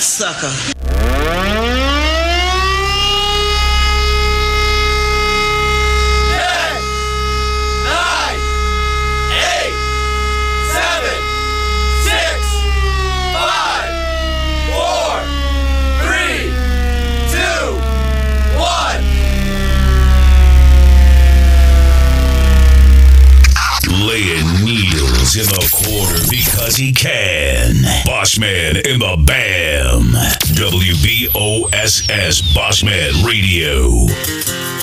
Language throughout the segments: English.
sucker. In the quarter because he can. Bossman in the BAM. WBOSS Bossman Radio.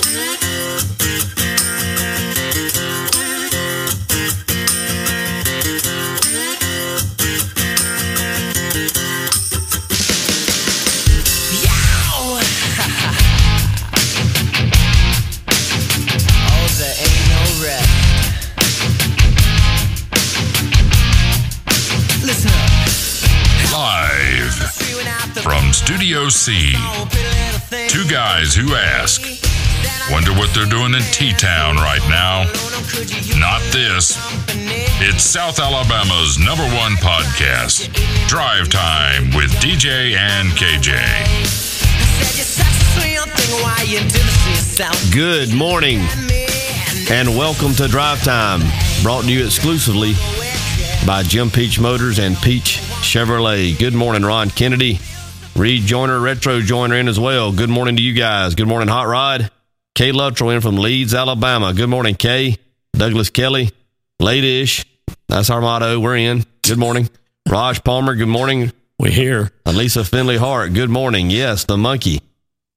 Who ask, wonder what they're doing in T Town right now. Not this. It's South Alabama's number one podcast, Drive Time with DJ and KJ. Good morning and welcome to Drive Time, brought to you exclusively by Jim Peach Motors and Peach Chevrolet. Good morning, Ron Kennedy. Reed Joiner, Retro Joiner in as well. Good morning to you guys. Good morning, Hot Rod. Kay Luttrell in from Leeds, Alabama. Good morning, Kay. Douglas Kelly, late-ish. That's our motto. We're in. Good morning. Raj Palmer, good morning. We're here. Lisa Finley Hart, good morning. Yes, the monkey.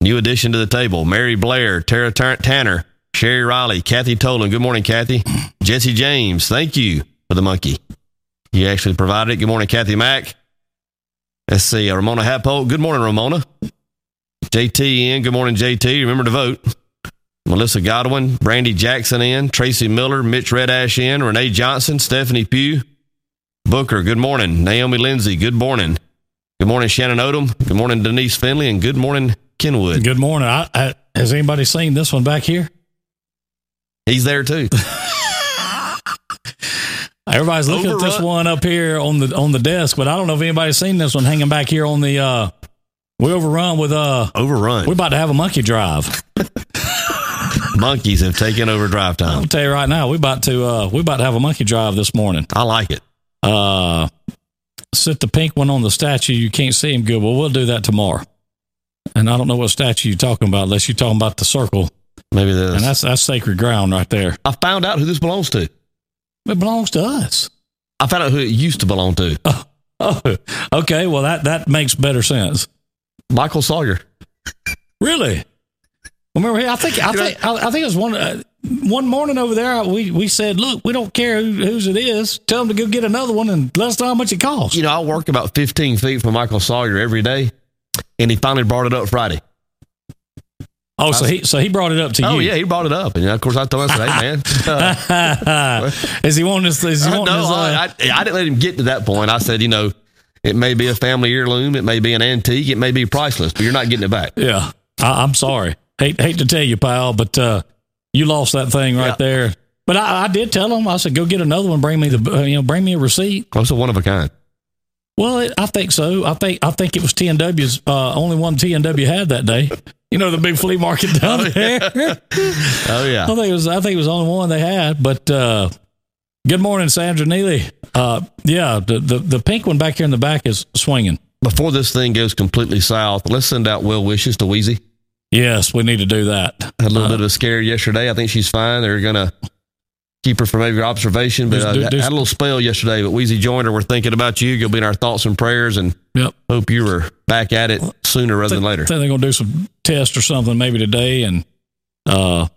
New addition to the table. Mary Blair, Tara Tar- Tanner, Sherry Riley, Kathy Tolan. Good morning, Kathy. Jesse James, thank you for the monkey. You actually provided it. Good morning, Kathy Mack. Let's see, uh, Ramona Hapolt. Good morning, Ramona. JT in. Good morning, JT. Remember to vote. Melissa Godwin, Brandy Jackson in, Tracy Miller, Mitch Redash in, Renee Johnson, Stephanie Pugh, Booker. Good morning, Naomi Lindsay. Good morning. Good morning, Shannon Odom. Good morning, Denise Finley, and good morning, Kenwood. Good morning. I, I, has anybody seen this one back here? He's there too. Everybody's looking at this one up here on the on the desk, but I don't know if anybody's seen this one hanging back here on the. uh We overrun with uh. Overrun. We're about to have a monkey drive. Monkeys have taken over drive time. I'll tell you right now, we about to uh we about to have a monkey drive this morning. I like it. Uh, sit the pink one on the statue. You can't see him good. Well, we'll do that tomorrow. And I don't know what statue you're talking about, unless you're talking about the circle, Maybe this. and that's that's sacred ground right there. I found out who this belongs to. It belongs to us. I found out who it used to belong to. Oh, okay. Well, that that makes better sense. Michael Sawyer. Really? Remember, I think I think I, I think it was one uh, one morning over there. We we said, look, we don't care who, whose it is. Tell them to go get another one and let us know how much it costs. You know, I work about 15 feet from Michael Sawyer every day, and he finally brought it up Friday. Oh, so he so he brought it up to Oh, you. Oh yeah, he brought it up. And of course, I told him, I said, hey, man. is he wanting this? Is he no, his, uh, I, I, I didn't let him get to that point. I said, you know, it may be a family heirloom, it may be an antique, it may be priceless, but you're not getting it back. Yeah, I, I'm sorry. Hate hate to tell you, pal, but uh, you lost that thing right Yeah. there. But I, I did tell him. I said, go get another one. Bring me the you know bring me a receipt. It's a one of a kind. Well, it, I think so. I think I think it was TNW's uh, only one TNW had that day. You know the big flea market down there. Oh, yeah. I think it was I think it was the only one they had. But uh, good morning, Sandra Neely. Uh, yeah, the, the the pink one back here in the back is swinging. Before this thing goes completely south, let's send out well wishes to Wheezy. Yes, we need to do that. Had a little bit of a scare yesterday. I think she's fine. They're going to keep her for maybe observation, but uh, do- had a little spell yesterday. But Wheezy Joiner, we're thinking about you. You'll be in our thoughts and prayers, and Yep. hope you are back at it sooner rather than later. I think they're gonna do some test or something maybe today, and uh,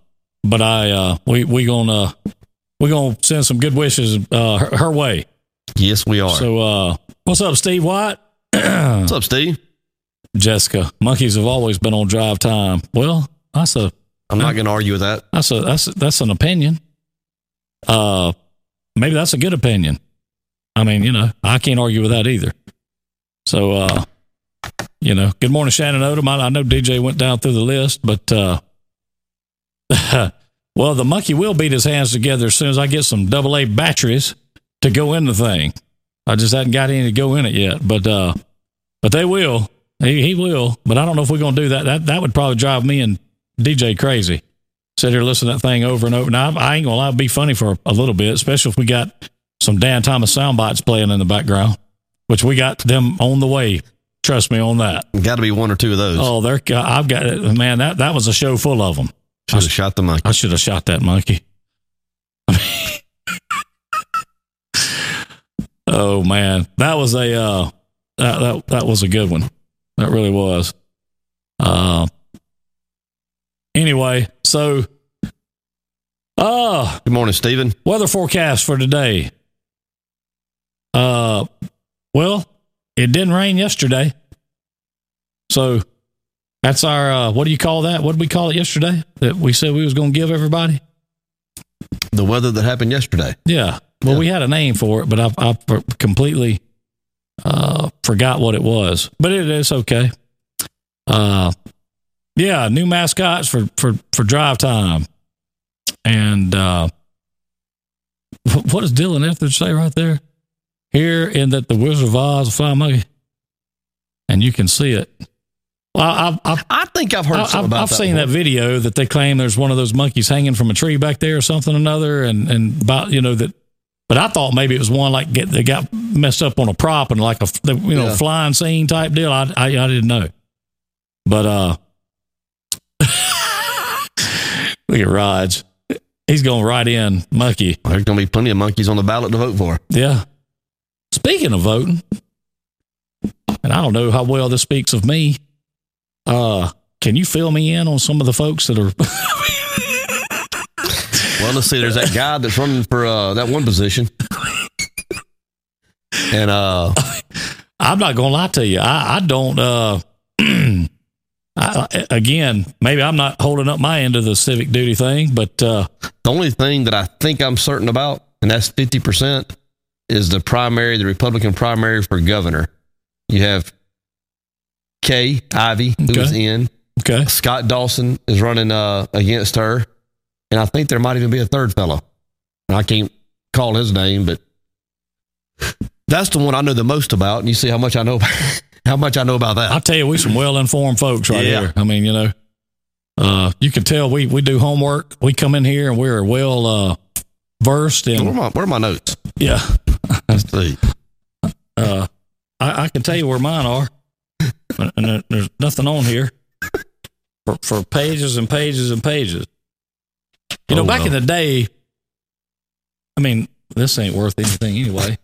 but I uh, we we gonna we gonna send some good wishes uh her, her way. Yes, we are. So uh, what's up, Steve White? What's up, Steve? Jessica, monkeys have always been on drive time. Well, that's a I'm not going to argue with that. that's a that's that's an opinion. Uh, maybe that's a good opinion. I mean, you know, I can't argue with that either. So, uh, you know, good morning, Shannon Odom. I, I know DJ went down through the list, but uh, well, the monkey will beat his hands together as soon as I get some double A batteries to go in the thing. I just hadn't got any to go in it yet, but uh, but they will. He, he will, but I don't know if we're going to do that. That that would probably drive me and DJ crazy. Sit here listen to that thing over and over. Now I ain't gonna lie, it'd be funny for a little bit, especially if we got some Dan Thomas sound bites playing in the background, which we got them on the way. Trust me on that. Got to be one or two of those. Oh, they're I've got it, man. That that was a show full of them. Should have shot the monkey. I should have shot that monkey. oh man, that was a uh, that that that was a good one. That really was. Uh, anyway, so uh Good morning, Stephen. weather forecast for today. Uh, well, it didn't rain yesterday, so that's our uh, what do you call that? What did we call it yesterday? That we said we was going to give everybody. The weather that happened yesterday. Yeah. Well, we had a name for it, but I, I completely uh, forgot what it was. But it is okay. Uh, yeah, new mascots for for for drive time, and uh, what does Dylan Etheridge say right there? Here in that the Wizard of Oz, flying monkey, and you can see it. Well, I've, I've I think I've heard I've, I've that. seen that video that they claim there's one of those monkeys hanging from a tree back there or something or another, and and about you know that. But I thought maybe it was one like get they got messed up on a prop and like a the, you know Yeah. flying scene type deal. I, I I didn't know, but uh, look at Raj. He's going right in monkey. There's going to be plenty of monkeys on the ballot to vote for. Yeah. Speaking of voting, and I don't know how well this speaks of me. Uh, can you fill me in on some of the folks that are? Well, let's see. There's that guy that's running for uh, that one position, and uh, I'm not gonna lie to you. I, I don't. Uh, I, again, maybe I'm not holding up my end of the civic duty thing, but uh, the only thing that I think I'm certain about, and that's fifty percent, is the primary, the Republican primary for governor. You have Kay Ivey, who is Okay. in. okay, Scott Dawson is running uh, against her, and I think there might even be a third fellow. I can't call his name, but that's the one I know the most about. And you see how much I know about, how much I know about that. I'll tell you, we some well informed folks right Yeah. here. I mean, you know, uh, you can tell we we do homework. We come in here and we're well uh, versed Where are in. my, where are my notes? Yeah, Let's see. uh, I, I can tell you where mine are, and there's nothing on here for, for pages and pages and pages. You know, Oh, back in the day, I mean, this ain't worth anything anyway.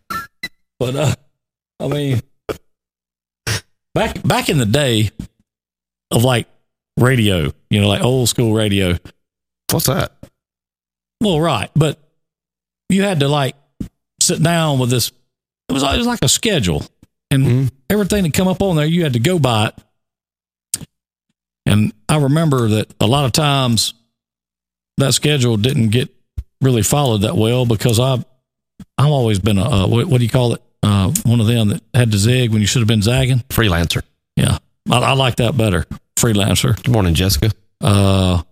But uh, I mean, back back in the day of like radio, you know, like old school radio. What's that? Well, right, but you had to like sit down with this. It was, it was like a schedule, and Mhm. everything that come up on there, you had to go by it. And I remember that a lot of times that schedule didn't get really followed that well because I, I've always been a uh, what, what do you call it? Uh, one of them that had to zig when you should have been zagging. Freelancer. Yeah, I, I like that better. Freelancer. Good morning, Jessica. Uh,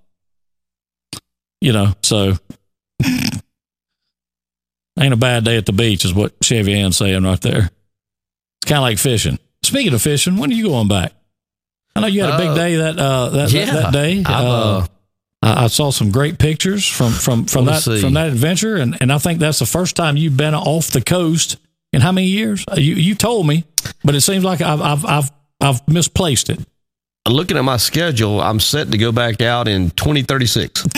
you know, so ain't a bad day at the beach is what Chevy Ann's saying right there. It's kind of like fishing. Speaking of fishing, when are you going back? I know you had a big Uh, day that uh that yeah, that, that day. Uh, uh, I, I saw some great pictures from from from that see. from that adventure, and and I think that's the first time you've been off the coast in how many years? Uh, You you told me, but it seems like I've I've I've I've misplaced it. looking at my schedule, I'm set to go back out in 2036.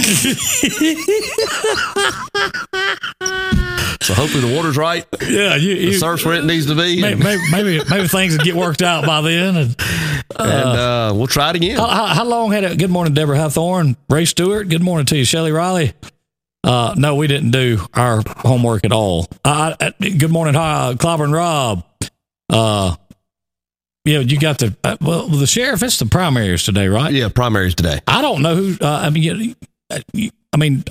so hopefully the water's right. Yeah, you, The you surf's where it needs to be. maybe, maybe maybe maybe things will get worked out by then. And and, uh, we'll try it again. how, how, how long had it? Good morning, Deborah Hathorn, Ray Stewart. Good morning to you, Shelly Riley. Uh, no, we didn't do our homework at all. Uh, uh, good morning, hi, Clobber and Rob. Uh, you know, you got the uh, well, the sheriff. It's the primaries today, right? Yeah, primaries today. I don't know who. Uh, I mean, uh, you- I mean,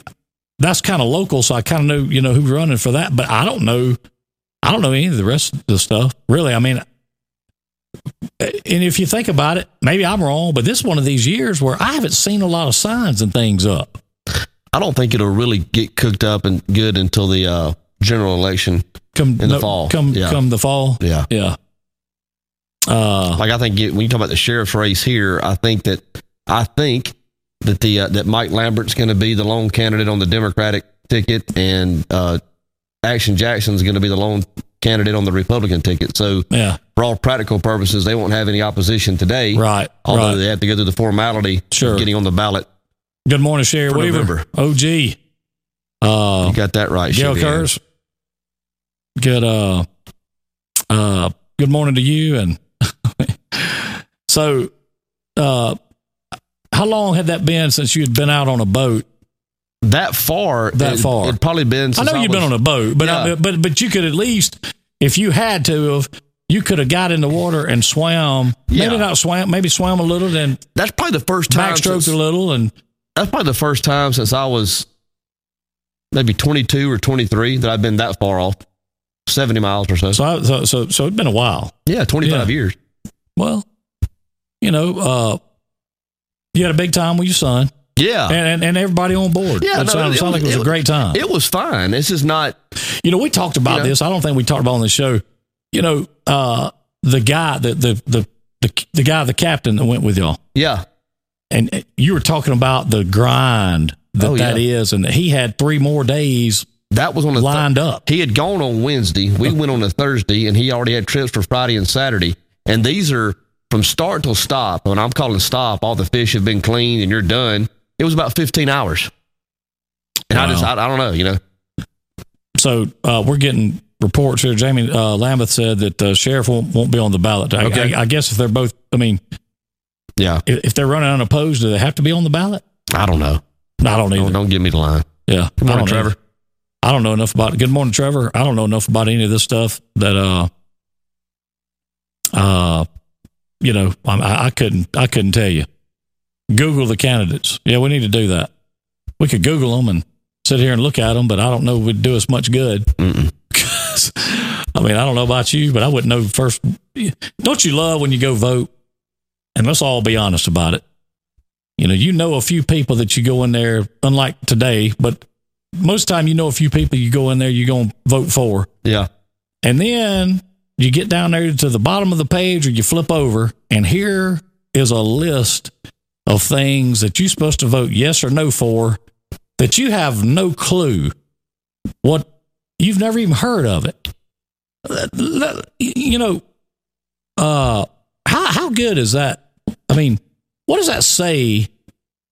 that's kind of local, so I kind of know you know who's running for that, but I don't know. I don't know any of the rest of the stuff. Really, I mean, and if you think about it, maybe I'm wrong, but this is one of these years where I haven't seen a lot of signs and things up. I don't think it'll really get cooked up and good until the uh, general election. Come In the fall, Come yeah. come the fall. Yeah. Yeah. Uh, Like I think it, when you talk about the sheriff's race here, I think that I think that the uh, that Mike Lambert's going to be the lone candidate on the Democratic ticket, and uh, Action Jackson's going to be the lone candidate on the Republican ticket. So yeah, for all practical purposes, they won't have any opposition today. right, Although right. they have to go through the formality Sure. of getting on the ballot. Good morning, Sherry Weaver. November. OG. Uh, You got that right, Gail. Kurz. Good uh uh good morning to you and so uh how long had that been since you had been out on a boat? That far, That it, far. It'd probably been. I know you've been on a boat, but I, but but you could at least if you had to have you could have got in the water and swam. Yeah. Maybe not swam, maybe swam a little, then That's probably the first time. backstroked since- a little, and that's probably the first time since I was maybe 22 or 23 that I've been that far off, 70 miles or so. so I, so so so it's been a while. yeah, 25 Yeah. years. Well, you know, uh, you had a big time with your son. Yeah. and, and, and everybody on board. Yeah, it no, sounded, it sounded like it was was- a great time. it was fine. This is not. you know, we talked about You know? this. I don't think we talked about it on the show. You know, uh, the guy, the, the the the the guy, the captain that went with y'all, Yeah. And you were talking about the grind that Oh, that yeah. is, and he had three more days That was on a lined up. He had gone on Wednesday. We went on a Thursday, and he already had trips for Friday and Saturday. And these are from start till stop. When I'm calling stop, all the fish have been cleaned and you're done. It was about 15 hours. And I just, I, I don't know, you know. So uh, we're getting reports here. Jamie uh, Lambeth said that the sheriff won't, won't be on the ballot. I, Okay. I, I guess if they're both, I mean, Yeah. if, if they're running unopposed, do they have to be on the ballot? I don't know. I don't either. Don't, don't give me the line. Yeah. Good morning, I know. Trevor. I don't know enough about Good morning, Trevor. I don't know enough about any of this stuff that uh uh you know, I, I couldn't I couldn't tell you. Google the candidates. Yeah, we need to do that. We could Google them and sit here and look at them, but I don't know if it'd do us much good. Mm-mm. 'Cause, I mean, I don't know about you, but I wouldn't know first. Don't you love when you go vote? And let's all be honest about it. You know, you know a few people that you go in there, unlike today, but most time you know a few people you go in there, you're going to vote for. Yeah. And then you get down there to the bottom of the page or you flip over, and here is a list of things that you're supposed to vote yes or no for that you have no clue what you've never even heard of it. You know, uh, how, how good is that? I mean, what does that say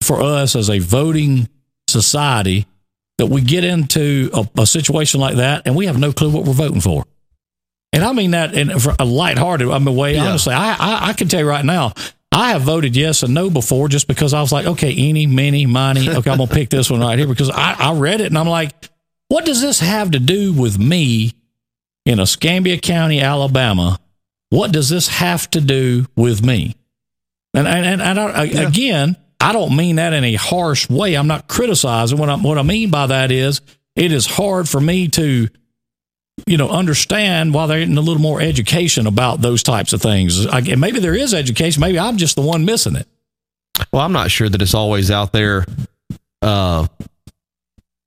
for us as a voting society that we get into a, a situation like that and we have no clue what we're voting for? And I mean that in a lighthearted I mean, way. Yeah. Honestly, I, I I can tell you right now, I have voted yes and no before just because I was like, okay, eeny, meeny, miny. Okay, I'm gonna pick this one right here because I, I read it and I'm like, what does this have to do with me in Escambia County, Alabama? What does this have to do with me? And and and, I, again, I don't mean that in a harsh way. I'm not criticizing. What I what I mean by that is it is hard for me to you know understand why they're getting a little more education about those types of things. I, and maybe there is education. Maybe I'm just the one missing it. Well, I'm not sure that it's always out there uh,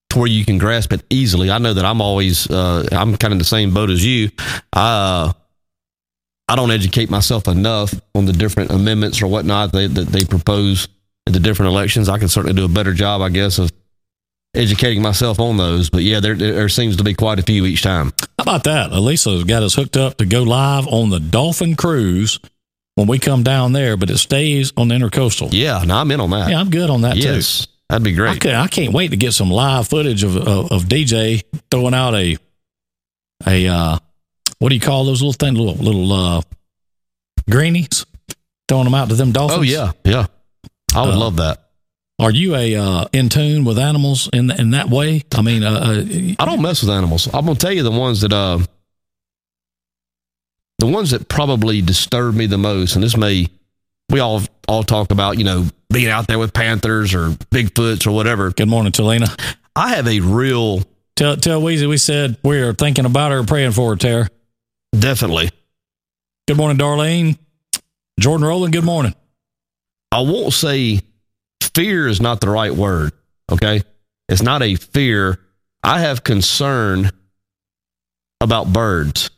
to where you can grasp it easily. I know that I'm always, uh, I'm kind of in the same boat as you. Uh, I don't educate myself enough on the different amendments or whatnot they, that they propose at the different elections. I can certainly do a better job, I guess, of educating myself on those. But yeah, there, there seems to be quite a few each time. How about that? Elisa's got us hooked up to go live on the Dolphin Cruise when we come down there, but it stays on the intercoastal. Yeah, no, I'm in on that. Yeah, I'm good on that too. yes, that'd be I, great. could, I can't wait to get some live footage of, of, of DJ throwing out a a uh, what do you call those little things? Little little uh, greenies, throwing them out to them dolphins. Oh yeah, yeah. I would Uh, love that. Are you a uh, in tune with animals in in that way? I mean, uh, uh, I don't mess with animals. I'm gonna tell you the ones that uh the ones that probably disturb me the most, and this may we all all talk about, you know, being out there with panthers or Bigfoots or whatever. good morning, Talina. I have a real Tell tell Weezy we said we are thinking about her praying for her. Tara. Definitely. Good morning, Darlene. Jordan Rowland. Good morning. I won't say fear is not the right word. Okay. It's not a fear. I have concern about birds.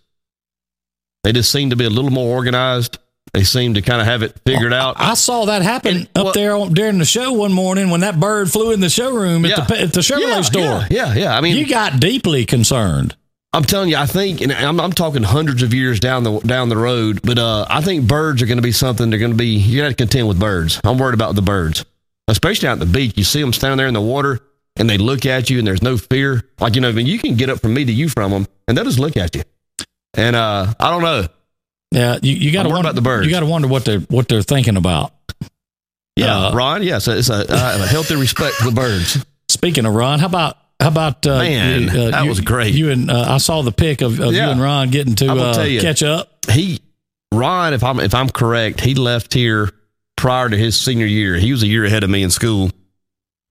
They just seem to be a little more organized They seem to kind of have it figured out. I saw that happen And- up well- there on, during the show one morning when that bird flew in the showroom at, Yeah. the, at the Chevrolet yeah, store. Yeah, yeah, yeah. I mean, You got deeply concerned. I'm telling you, I think, and I'm, I'm talking hundreds of years down the down the road, but uh, I think birds are going to be something. They're going to be. You got to contend with birds. I'm worried about the birds, especially out at the beach. You see them standing there in the water, and they look at you, and there's no fear. Like you know, I mean, you can get up from me to you from them, and they'll just look at you. And uh, I don't know. Yeah, you, you got to wonder about the birds. You got to wonder what they're what they're thinking about. Yeah, Uh, Ron. Yes, it's a, I have a healthy respect for the birds. Speaking of Ron, how about how about uh, Man, you- uh, that you- was great. You and uh, I saw the pic of, of Yeah. you and Ron getting to uh, you. catch up. he Ron, if I'm if I'm correct, he left here prior to his senior year. He was a year ahead of me in school.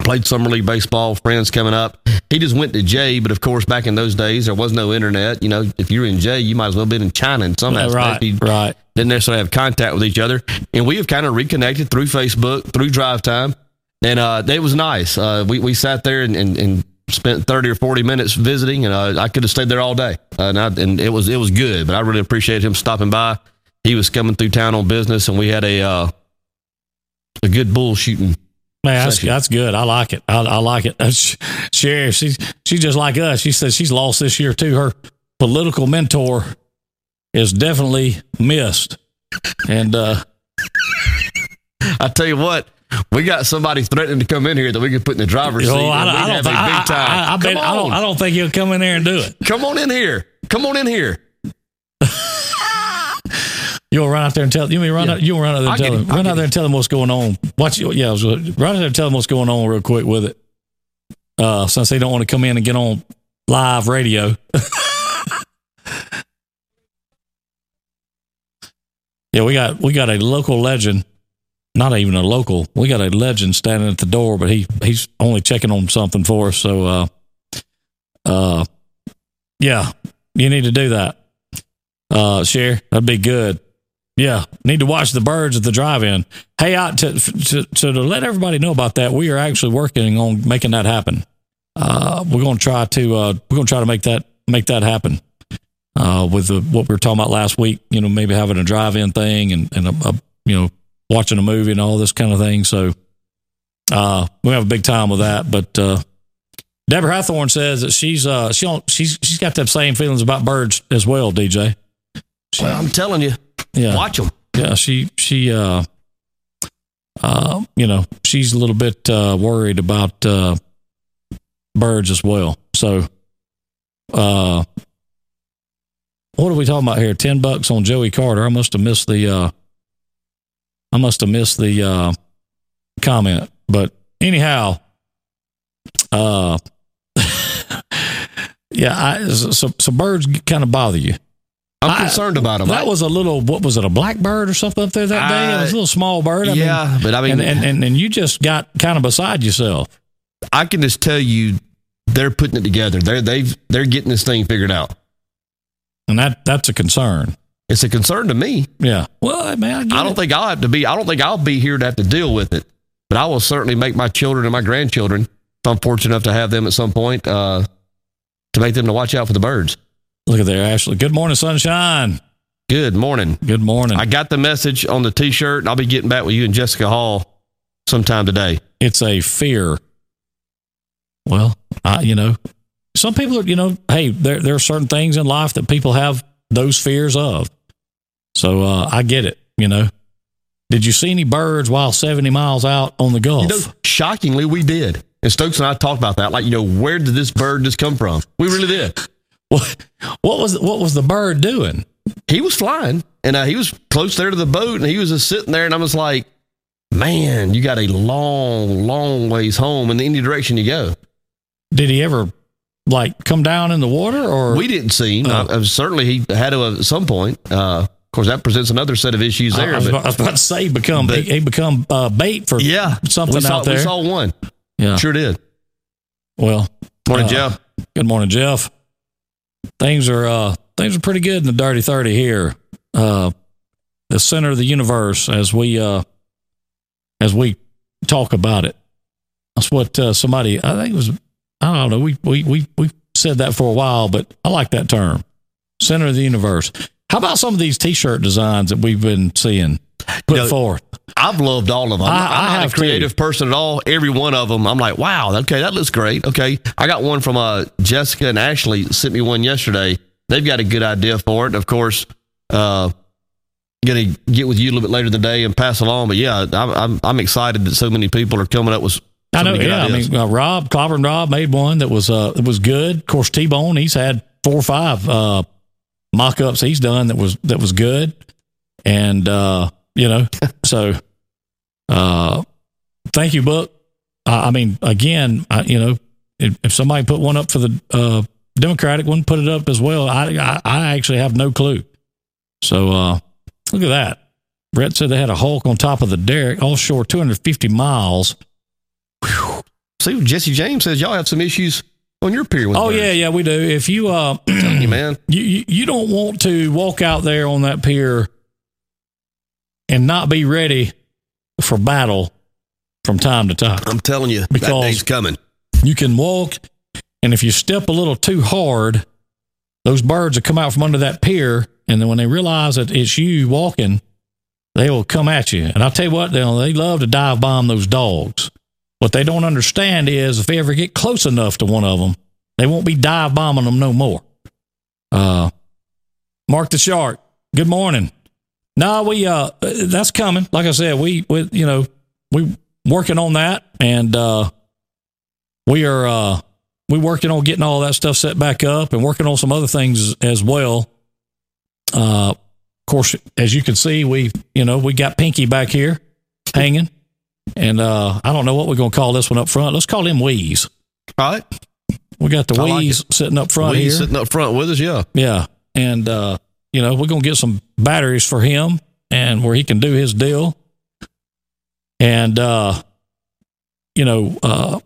Played summer league baseball, friends coming up. He just went to Jay, but of course, back in those days, there was no internet. You know, if you were in Jay, you might as well have been in China in some aspect. right, right. didn't necessarily have contact with each other. And we have kind of reconnected through Facebook, through Drive Time. And uh, it was nice. Uh, we, we sat there and, and, and spent 30 or 40 minutes visiting, and uh, I could have stayed there all day. Uh, and, I, and it was it was good, but I really appreciated him stopping by. He was coming through town on business, and we had a uh, a good bull shooting. Man, that's, that's good. I like it. I, I like it. That's, Sherry, she's she's just like us. She says she's lost this year too. Her political mentor is definitely missed, and uh, I tell you what, we got somebody threatening to come in here that we could put in the driver's seat. oh, I, I don't. Think, I. I, I, bet, I don't. I don't think he'll come in there and do it. Come on in here. Come on in here. You'll run out there and tell. You mean run? Yeah. Out, you'll run out there and tell get him. Run out there and tell him what's going on. Watch. Yeah, I was, run out there and tell him what's going on real quick with it. Uh, since they don't want to come in and get on live radio. yeah, we got we got a local legend. Not even a local. We got a legend standing at the door, but he he's only checking on something for us. So, uh, uh, yeah, you need to do that. Uh, share that'd be good. Yeah, need to watch the birds at the drive-in. Hey, I, to, to, to, let everybody know about that, we are actually working on making that happen. Uh, we're to try to uh, we're to try to make that make that happen. Uh, with the, what we were talking about last week, you know, maybe having a drive-in thing and and a, a you know watching a movie and all this kind of thing. So, uh, we have a big time with that. But uh, Deborah Hathorne says that she's uh she don't, she's she's got the same feelings about birds as well. DJ, Well, I'm telling you, yeah, watch them. yeah, she she uh uh you know, she's a little bit uh worried about uh birds as well. So uh what are we talking about here? 10 bucks on Joey Carter. I must have missed the uh I must have missed the uh comment. But anyhow, uh yeah, I, so so birds kind of bother you. I'm I- concerned about them. That was a little, what was it, a blackbird or something up there that day? It was a little small bird. I yeah, mean, but I mean, and, and, and, and you just got kind of beside yourself. I can just tell you, they're putting it together. They're they've they're getting this thing figured out. And that that's a concern. It's a concern to me. Yeah. Well, I mean, I, get I don't it. think I'll have to be. I don't think I'll be here to have to deal with it. But I will certainly make my children and my grandchildren, if I'm fortunate enough to have them at some point, uh, to make them to watch out for the birds. Look at there, Ashley. Good morning, sunshine. Good morning. Good morning. I got the message on the T-shirt, and I'll be getting back with you and Jessica Hall sometime today. it's a fear. Well, I, you know, some people are, you know, hey, there, there are certain things in life that people have those fears of. So uh, I get it, you know. Did you see any birds while 70 miles out on the Gulf? You know, shockingly, we did. And Stokes and I talked about that. Like, you know, where did this bird just come from? We really did. what, what was what was the bird doing? He was flying, and uh, he was close there to the boat, and he was just sitting there, and I was like, man, you got a long, long ways home in any direction you go. Did he ever like come down in the water or We didn't see him. Uh, uh, certainly, he had to at some point. Uh, of course, that presents another set of issues there. I was, but about, I was about to say become but- he, he become uh, bait for yeah, something saw, out there. We saw one. yeah. Sure did. Well, Morning, Uh, Jeff. Good morning, Jeff. Things are uh things are pretty good in the dirty thirty here. Uh the center of the universe as we uh as we talk about it. That's what uh, somebody I think it was I don't know, we we we we said that for a while, but I like that term. Center of the universe. How about some of these t shirt designs that we've been seeing? put You know, forth. I've loved all of them. I- I'm, I'm not have a creative person at all. Every one of them, I'm like, wow, okay, that looks great. Okay, I got one from uh, Jessica and Ashley sent me one yesterday. They've got a good idea for it. Of course, uh, going to get with you a little bit later in the day and pass along. But yeah, I'm, I'm I'm excited that so many people are coming up with. I know. Yeah, ideas. I mean, uh, Rob Clobber and Rob made one that was uh was good. Of course, T Bone he's had four or five uh mock ups he's done that was that was good, and uh you know so uh thank you, Book. I I mean, again, I, you know, if, if somebody put one up for the uh Democratic one, put it up as well. I I, I actually have no clue. So uh look at that. Brett said they had a Hulk on top of the derrick, offshore 250 miles. See, Jesse James says y'all have some issues on your pier. With Oh birds. yeah, yeah, we do. If you uh you, man. you, you don't want to walk out there on that pier and not be ready for battle from time to time. I'm telling you, that Because- day's coming. You can walk and if you step a little too hard, those birds will come out from under that pier and then when they realize that it's you walking, they will come at you. And I'll tell you what, they they love to dive bomb those dogs. What they don't understand is if they ever get close enough to one of them, they won't be dive bombing them no more. Uh, Mark the Shark. Good morning. No, we uh, that's coming. Like I said, we, we you know we working on that, and uh, we are uh, we working on getting all that stuff set back up, and working on some other things as well. Uh, of course, as you can see, we you know we got Pinky back here hanging, and uh, I don't know what we're gonna call this one up front. Let's call him Wheeze. All right, We got the I like Wheeze sitting up front we here. sitting up front with us. Yeah, Yeah. And, uh, you know, we're going to get some batteries for him and where he can do his deal. And, uh, you know, uh,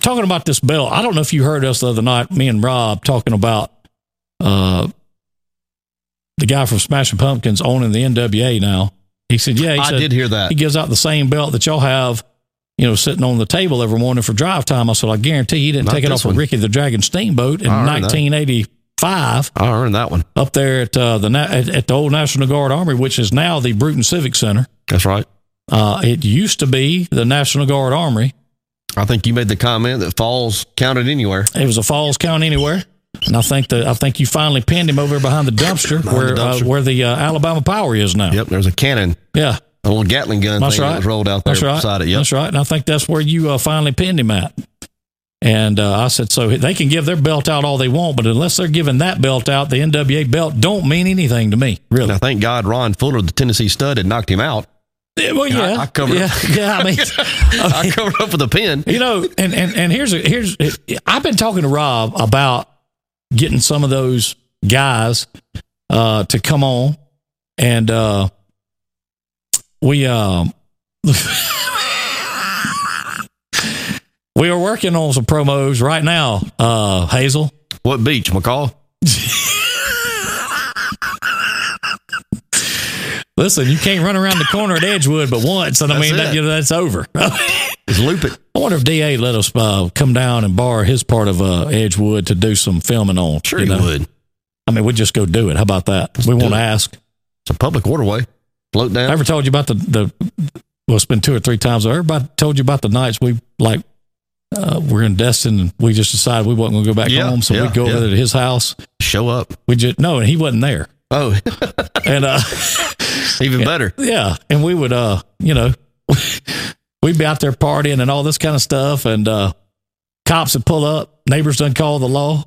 talking about this belt, I don't know if you heard us the other night, me and Rob talking about, uh, the guy from Smashing Pumpkins owning the NWA now. He said, yeah, he I said, did hear that. he gives out the same belt that y'all have, you know, sitting on the table every morning for drive time. I said, I guarantee he didn't Not take it off of. Ricky the Dragon Steamboat in I heard 1985 I earned that one. up there at uh, the at, at the old National Guard Armory, which is now the Brewton Civic Center. That's right. Uh, it used to be the National Guard Armory. I think you made the comment that falls counted anywhere. It was a Falls Count anywhere. And I think that I think you finally pinned him over behind the dumpster Behind where the dumpster. Uh, where the uh, Alabama Power is now. Yep, there's a cannon, Yeah, a little Gatling gun That's thing right. that was rolled out there That's right. beside it. Yep. That's right. And I think that's where you uh, finally pinned him at. And uh, I said, so they can give their belt out all they want, but unless they're giving that belt out, the NWA belt don't mean anything to me, really. Now, thank God Ron Fuller, the Tennessee stud, had knocked him out. Well, yeah, I covered yeah, yeah. I mean, I covered up with a pin. you know, and and and here's a, here's I've been talking to Rob about getting some of those guys uh, to come on, and uh, we um we are working on some promos right now. Uh, Hazel, What beach, McCall? listen, you can't run around the corner at Edgewood but once, and I That's mean that, you know that's over. Just loop it. I wonder if Da let us uh, come down and borrow his part of uh, Edgewood to do some filming on. Sure you you know? would. I mean, we just go do it. How about that? we won't it. ask. It's a public waterway. Float down. I ever told you about the the? Well, it's been two or three times. Everybody told you about the nights we like. Uh, we're in Destin, and we just decided we wasn't going to go back Yeah, home, so yeah, we'd go over yeah. there to his house. Show up. We just no, and he wasn't there. Oh, And uh, even better. yeah, and we would uh, you know, we'd be out there partying and all this kind of stuff, and uh, cops would pull up. Neighbors done call the law.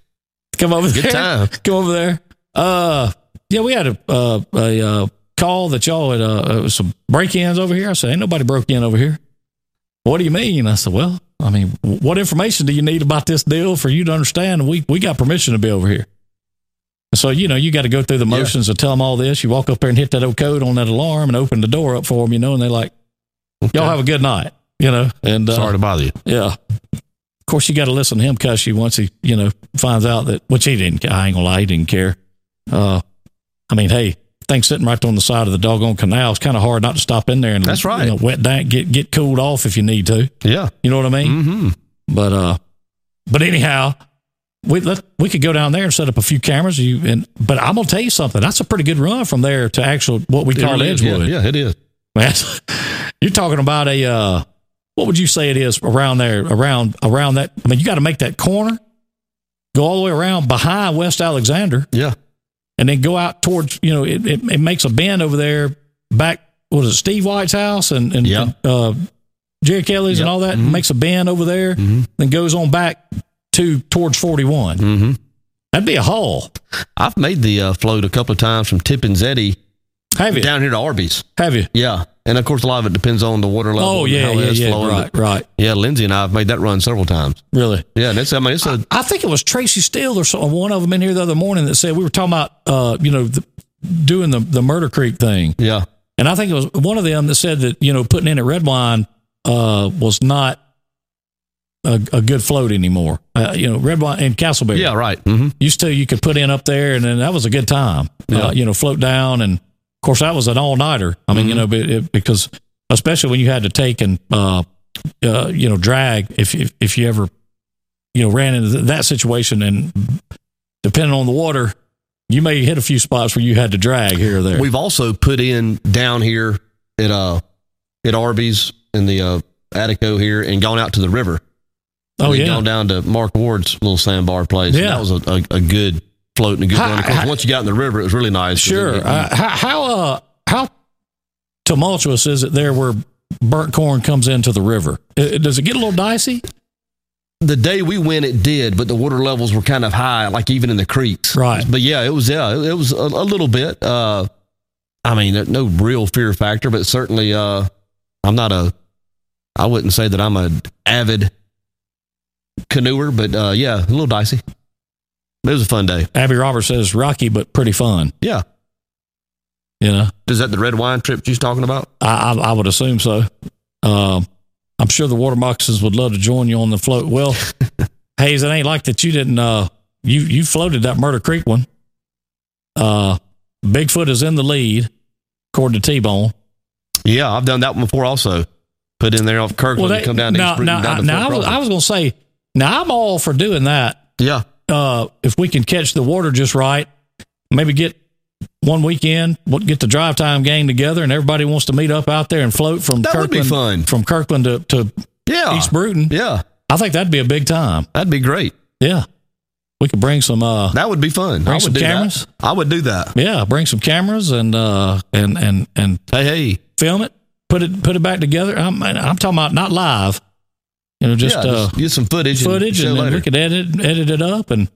Come over Good there. time. Come over there. Uh, yeah, we had a uh, a uh, call that y'all had uh, uh, some break-ins over here. I said, ain't nobody broke in over here. What do you mean? I said, well, I mean, what information do you need about this deal for you to understand? We we got permission to be over here. So you know, you got to go through the Yeah. motions to tell them all this. You walk up there and hit that old code on that alarm and open the door up for them, you know, and they're like, "Y'all have a good night," you know. And uh, Sorry to bother you. yeah. Of course, you got to listen to him cuss you once he, you know, finds out that, which he didn't, I ain't gonna lie, he didn't care. Uh, I mean, hey, thing sitting right on the side of the doggone canal. It's kind of hard not to stop in there and, That's right. you know, wet dank, get, get cooled off if you need to. Yeah. You know what I mean? Mm-hmm. But, uh, but anyhow, we let we could go down there and set up a few cameras. You and but I'm gonna tell you something. That's a pretty good run from there to actual what we It call really is. yeah, Edgewood. yeah, it is. Man, you're talking about a uh, what would you say it is around there? Around around that? I mean, you got to make that corner, go all the way around behind West Alexander, Yeah. and then go out towards you know it, it, it makes a bend over there back. What is it? Steve White's house and and, Yeah. and, uh, Jerry Kelly's Yep. and all that. Mhm. Makes a bend over there, Mhm. then goes on back to towards 41. Mm-hmm. That'd be a haul. I've made the uh, float a couple of times from Tippinzetti Have you? down here to Arby's. Have you? Yeah. And of course, a lot of it depends on the water level. Oh yeah, how yeah, yeah. flowing. Right, right. yeah, Lindsay and I have made that run several times. Really. Yeah, and it's, I mean, it's a, I think it was Tracy Steele or one of them in here the other morning that said we were talking about, uh, you know, the, doing the the Murder Creek thing, yeah. and I think it was one of them that said that you know putting in at red wine uh, was not a, a good float anymore. Uh, you know, red wine and Castleberry. Yeah, right. Mm-hmm. used to you could put in up there, and then that was a good time. Yeah. Uh, you know, float down, and of course that was an all nighter. I mean, you know, but it, because especially when you had to take and uh, uh, you know drag if, if if you ever you know ran into that situation, and depending on the water, you may hit a few spots where you had to drag here or there. We've also put in down here at uh at Arby's in the uh Attico here and gone out to the river. Oh yeah, Gone down to Mark Ward's little sandbar place. Yeah. That was a, a, a good float and a good How- run. Of course, how- once you got in the river, it was really nice. sure. it- Uh, how how uh, how tumultuous is it there where burnt corn comes into the river? Uh, Does it get a little dicey? the day we went, it did, but the water levels were kind of high, like even in the creeks. Right. But yeah, it was yeah, it, was a, a little bit. Uh, I mean, no real fear factor, but certainly, uh, I'm not a. I wouldn't say that I'm a avid canoeer, but uh, yeah, a little dicey. It was a fun day. Abby Roberts says rocky but pretty fun. Yeah. You know, Is that the red wine trip you was talking about? I I, I would assume so. Um, I'm sure the water moccasins would love to join you on the float. Well, Hayes, it ain't like that. You didn't. Uh, you you floated that Murder Creek one. Uh, Bigfoot is in the lead, according to T Bone. Yeah, I've done that one before. Also, put in there off Kirkland and come down to now, now, down to now I was, I was going to say, now I'm all for doing that. Yeah, Uh, if we can catch the water just right, maybe get one weekend, we'll get the drive time gang together, and everybody wants to meet up out there and float from That would Kirkland be fun. from Kirkland to, to yeah, East Brewton. yeah. I think that'd be a big time. That'd be great. Yeah, we could bring some. Uh, That would be fun. Bring I would some do cameras? That. I would do that. yeah, bring some cameras and uh and and and Hey, hey. film it, put it put it back together. I'm I'm talking about not live. You know, just yeah, uh, get some footage, footage, and, and then we could edit edit it up, and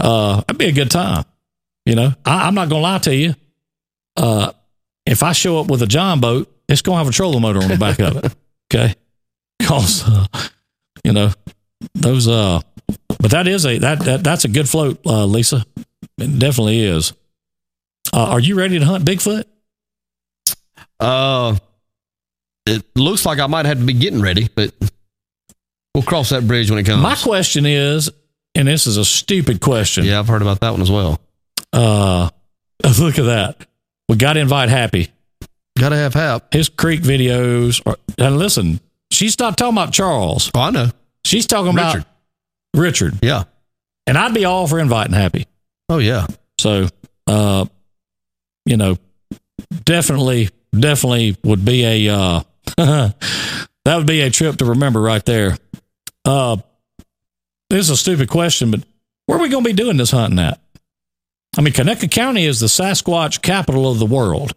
uh, that'd be a good time. You know, I, I'm not gonna lie to you. Uh, if I show up with a John boat, it's gonna have a trolling motor on the back of it. Okay, because uh, you know those. Uh, but that is a that, that that's a good float, uh, Lisa. It definitely is. Uh, are you ready to hunt Bigfoot? Uh, it looks like I might have to be getting ready, but we'll cross that bridge when it comes. My question is, and this is a stupid question. yeah, I've heard about that one as well. Uh, look at that. We got to invite Happy. Got to have hap. His creek videos are, and listen, she's not talking about Charles. Oh, I know. She's talking about Richard. about Richard. Yeah. And I'd be all for inviting Happy. Oh, yeah. So, uh, you know, definitely, definitely would be a, uh, that would be a trip to remember right there. Uh, this is a stupid question, but where are we going to be doing this hunting at? I mean, Conecuh County is the Sasquatch capital of the world.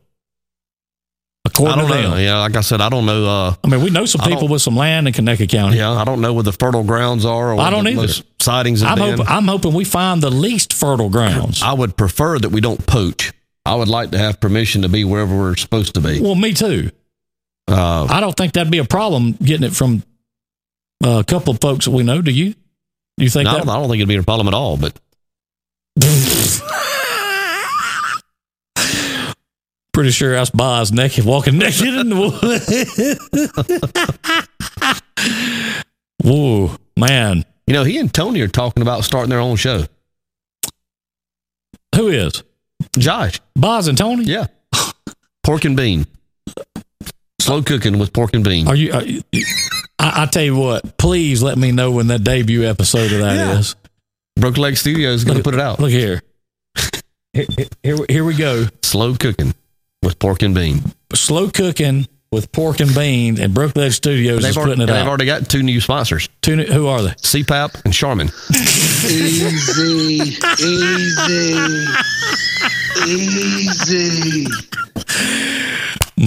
I don't to them. know. Yeah, like I said, I don't know. Uh, I mean, we know some people with some land in Conecuh County. yeah, I don't know where the fertile grounds are. Or I don't the either. sightings have I'm I'm hoping we find the least fertile grounds. I would prefer that we don't poach. I would like to have permission to be wherever we're supposed to be. Well, me too. Uh, I don't think that'd be a problem getting it from uh, a couple of folks that we know. Do you? Do you think I that? don't, I don't think it'd be a problem at all. But Pretty sure that's Boz naked, walking naked in the woods. Whoa, man. you know, he and Tony are talking about starting their own show. Who is? Josh, Boz and Tony? yeah, pork and bean, slow cooking with pork and bean. Are you? Are you I, I tell you what, please let me know when that debut episode of that is. Broke Leg Studios is going to put it out. Look here. Here, here, here we go. Slow cooking with pork and bean. Slow cooking with pork and bean, and Brook Leg Studios They've is already, putting it out. they've already got two new sponsors, Two new- who are they? CPAP and Charmin. Easy, easy, easy.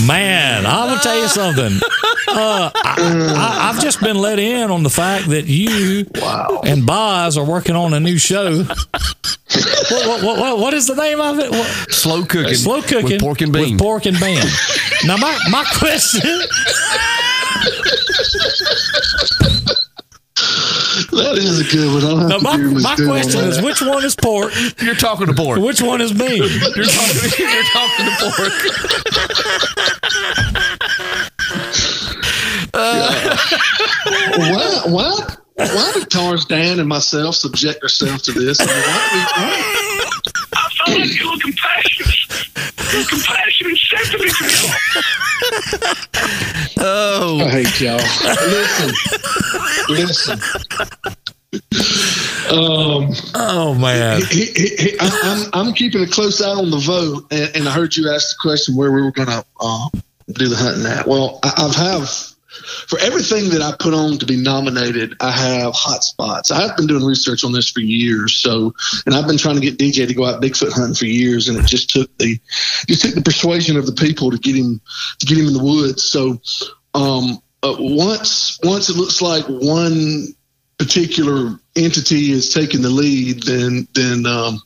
Man, I'm gonna tell you something. Uh, I, I, I've just been let in on the fact that you and Boz are working on a new show. What, what, what, what, what is the name of it? What, Slow cooking. slow cooking with pork and bean. With pork and bean. now, my my question. That is a good one. I'll have Now, to my, my question is, which one is pork? You're talking to pork. Which one is bean? You're talking, you're talking to pork. why, why, why did Tarzan and myself subject ourselves to this? I mean, why do we- I felt like you were compassionate. You were compassionate, sensitive people. Oh, I hate y'all. Listen, listen. Um, Oh man, he, he, he, I, I'm, I'm keeping a close eye on the vote, and, and I heard you ask the question where we were going to uh, do the hunting at. Well, I, I've have for everything that I put on to be nominated, I have hot spots. I have been doing research on this for years, so and I've been trying to get DJ to go out Bigfoot hunting for years, and it just took the just took the persuasion of the people to get him to get him in the woods. So um, uh, once once it looks like one particular entity is taking the lead, then then um,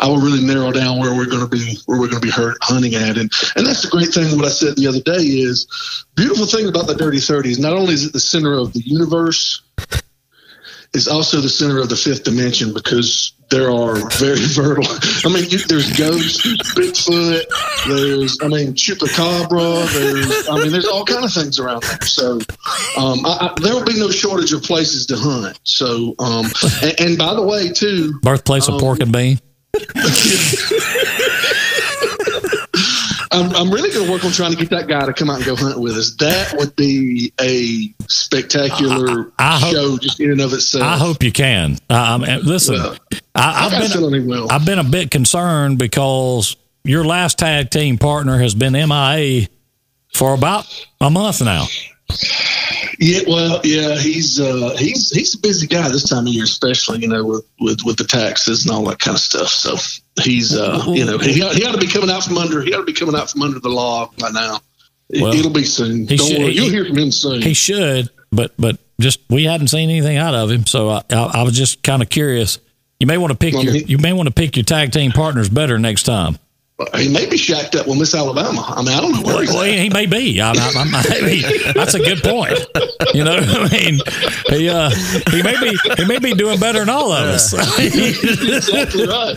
I will really narrow down where we're going to be where we're going to be hurt, hunting at, and and that's the great thing. What I said the other day is beautiful thing about the Dirty Thirty is not only is it the center of the universe, it's also the center of the fifth dimension because there are very fertile. I mean, you, there's ghosts, Bigfoot, there's I mean chupacabra, there's I mean there's all kind of things around there. So um, I, I, there will be no shortage of places to hunt. So um, and, and by the way, too, birthplace of pork and bean. I'm, I'm really going to work on trying to get that guy to come out and go hunt with us. That would be a spectacular I- I hope- show just in and of itself. I hope you can. Uh, mean, listen, Well, I, I got a I've been. I've been a bit concerned because your last tag team partner has been MIA for about a month now. Yeah, well, yeah, he's uh, he's he's a busy guy this time of year, especially you know with with, with the taxes and all that kind of stuff. So he's uh, you know he ought, he ought to be coming out from under he ought to be coming out from under the law by now. It'll be soon. Don't should- worry, you'll hear from him soon. He should, but but just we hadn't seen anything out of him, so I, I, I was just kind of curious. You may want to pick Well, your he- you may want to pick your tag team partners better next time. He may be shacked up with Miss Alabama. I mean, I don't know where he's Well, he, he may be. I, I, I, that's a good point. You know, I mean, he uh, he may be he may be doing better than all of us. exactly right.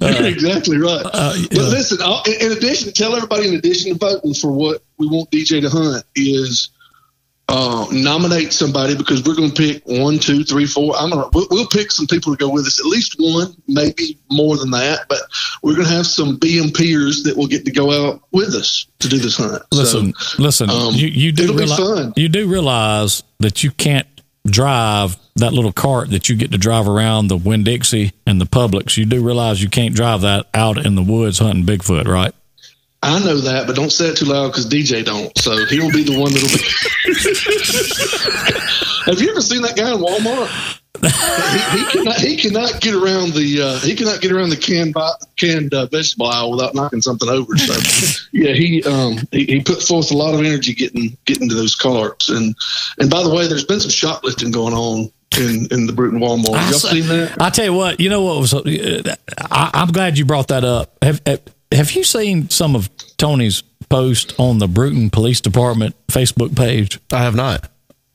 You're exactly right. uh, but listen, in in addition, tell everybody in addition to voting for what we want DJ to hunt is uh, nominate somebody because we're going to pick one, two, three, four. I'm gonna we'll, we'll pick some people to go with us. At least one, maybe more than that. But we're going to have some BMPers that will get to go out with us to do this hunt. Listen, So, listen. um, you you do realize fun. you do realize that you can't drive that little cart that you get to drive around the Winn Dixie and the Publix. You do realize you can't drive that out in the woods hunting Bigfoot, right? I know that, but don't say it too loud because DJ don't. So he will be the one that'll be. Have you ever seen that guy in Walmart? he, he cannot. He cannot get around the. Uh, he cannot get around the canned canned uh, vegetable aisle without knocking something over. So, yeah, he um he, he put forth a lot of energy getting getting to those carts. And and by the way, there's been some shoplifting going on in in the Brewton Walmart. I Y'all seen that? I tell you what, you know what was. uh, I, I'm glad you brought that up. Have, have Have you seen some of Tony's post on the Brewton Police Department Facebook page? I have not.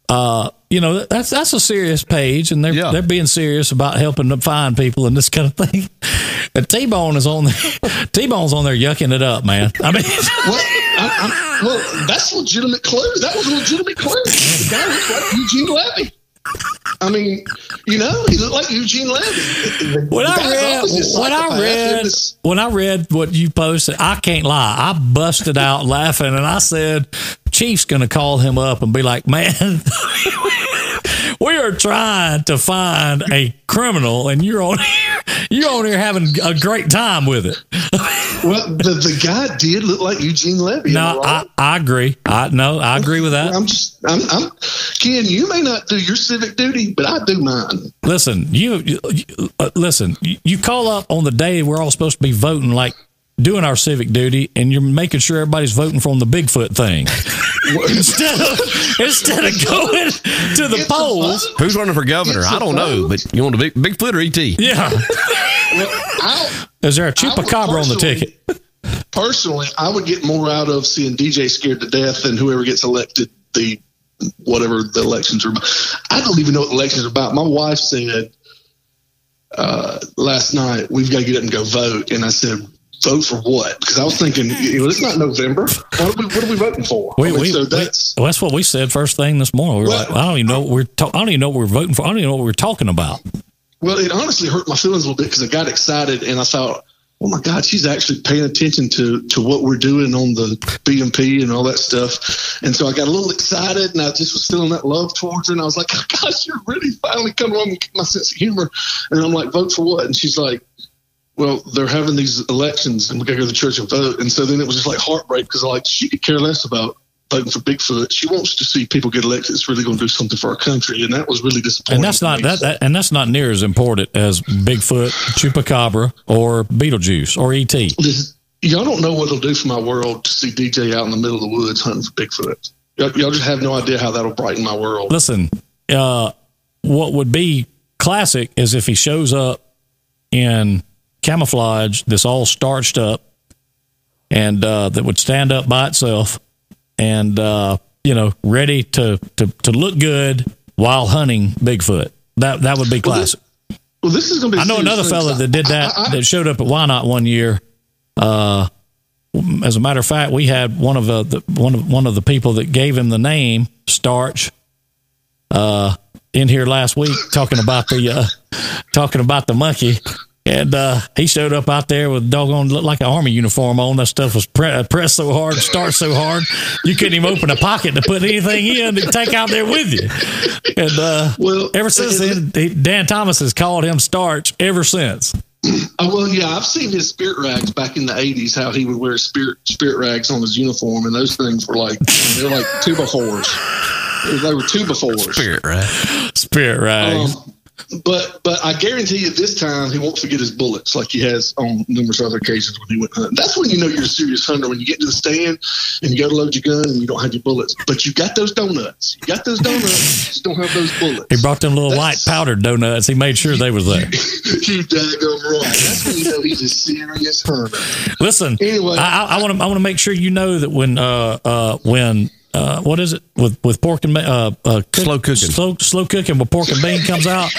Uh, you know that's that's a serious page, and they're Yeah. they're being serious about helping to find people and this kind of thing. And T Bone is on there. T Bone's on there yucking it up, man. I mean, Well, I, I, well, that's legitimate clue. That was a legitimate clue. The guy looks like Eugene Levy. I mean, you know, he looked like Eugene Levy. when I read when I read when I read what you posted, I can't lie. I busted out laughing, and I said, "Chief's going to call him up and be like, man." we are trying to find a criminal, and you're on here, you're on here having a great time with it. Well, the, the guy did look like Eugene Levy. No, right? I, I agree. I no, I agree with that. I'm just, I'm, I'm, Ken, you may not do your civic duty, but I do mine. Listen, you, you uh, listen. You, you call up on the day we're all supposed to be voting, like doing our civic duty, and you're making sure everybody's voting for on the Bigfoot thing instead of instead of going to the It's polls. vote. Who's running for governor? I don't know, but you want a big Bigfoot or ET? Yeah, Well, is there a would chupacabra on the ticket? personally, I would get more out of seeing DJ scared to death than whoever gets elected. The whatever the elections are. about. I don't even know what the elections are about. My wife said uh, last night we've got to get up and go vote, and I said. Vote for what? Because I was thinking, you know, it's not November. What are we, what are we voting for? We, I mean, we, so that's well, that's what we said first thing this morning. We were Well- like, I don't even know what we're ta- I don't even know what we're voting for. I don't even know what we're talking about. Well, it honestly hurt my feelings a little bit because I got excited and I thought, oh my God, she's actually paying attention to, to what we're doing on the BMP and all that stuff. And so I got a little excited and I just was feeling that love towards her. And I was like, oh, gosh, you're really finally coming on with my sense of humor. And I'm like, vote for what? And she's like, well, they're having these elections and we got to go to the church and vote. And so then it was just like heartbreak because like she could care less about voting for Bigfoot. She wants to see people get elected. It's really going to do something for our country. And that was really disappointing. And that's not that, that and that's not near as important as Bigfoot, Chupacabra, or Beetlejuice or ET. This, y'all don't know what it'll do for my world to see DJ out in the middle of the woods hunting for Bigfoot. Y'all, y'all just have no idea how that'll brighten my world. Listen, uh, what would be classic is if he shows up in camouflage that's all starched up and uh, that would stand up by itself and uh, you know ready to, to to look good while hunting Bigfoot. That that would be classic. Well, this is going to be. a I know another fella that did that I- I- that showed up at Why Not one year. Uh, as a matter of fact, we had one of the, the one of one of the people that gave him the name Starch uh, in here last week talking about the uh, talking about the monkey. And uh, he showed up out there with doggone looked like an army uniform on. That stuff was pre- uh, pressed so hard, starched so hard, you couldn't even open a pocket to put anything in to take out there with you. And uh, Well, ever since then, he, Dan Thomas has called him Starch ever since. Oh, well, yeah, I've seen his spirit rags back in the '80s. How he would wear spirit spirit rags on his uniform, and those things were like they're like two by fours. They were two by fours. Spirit, right? Spirit rags. Um, but but I guarantee you, this time he won't forget his bullets like he has on numerous other occasions when he went hunting. That's when you know you're a serious hunter when you get to the stand and you go to load your gun and you don't have your bullets, but you got those donuts. You got those donuts, you just don't have those bullets. he brought them little white That's- powdered donuts. He made sure they was there. you daggone right. That's when you know he's a serious hunter. Listen, Anyway. I want to I want to make sure you know that when uh uh when uh what is it with with pork and uh, uh cook- Slow cooking. slow slow cooking with pork and bean comes out.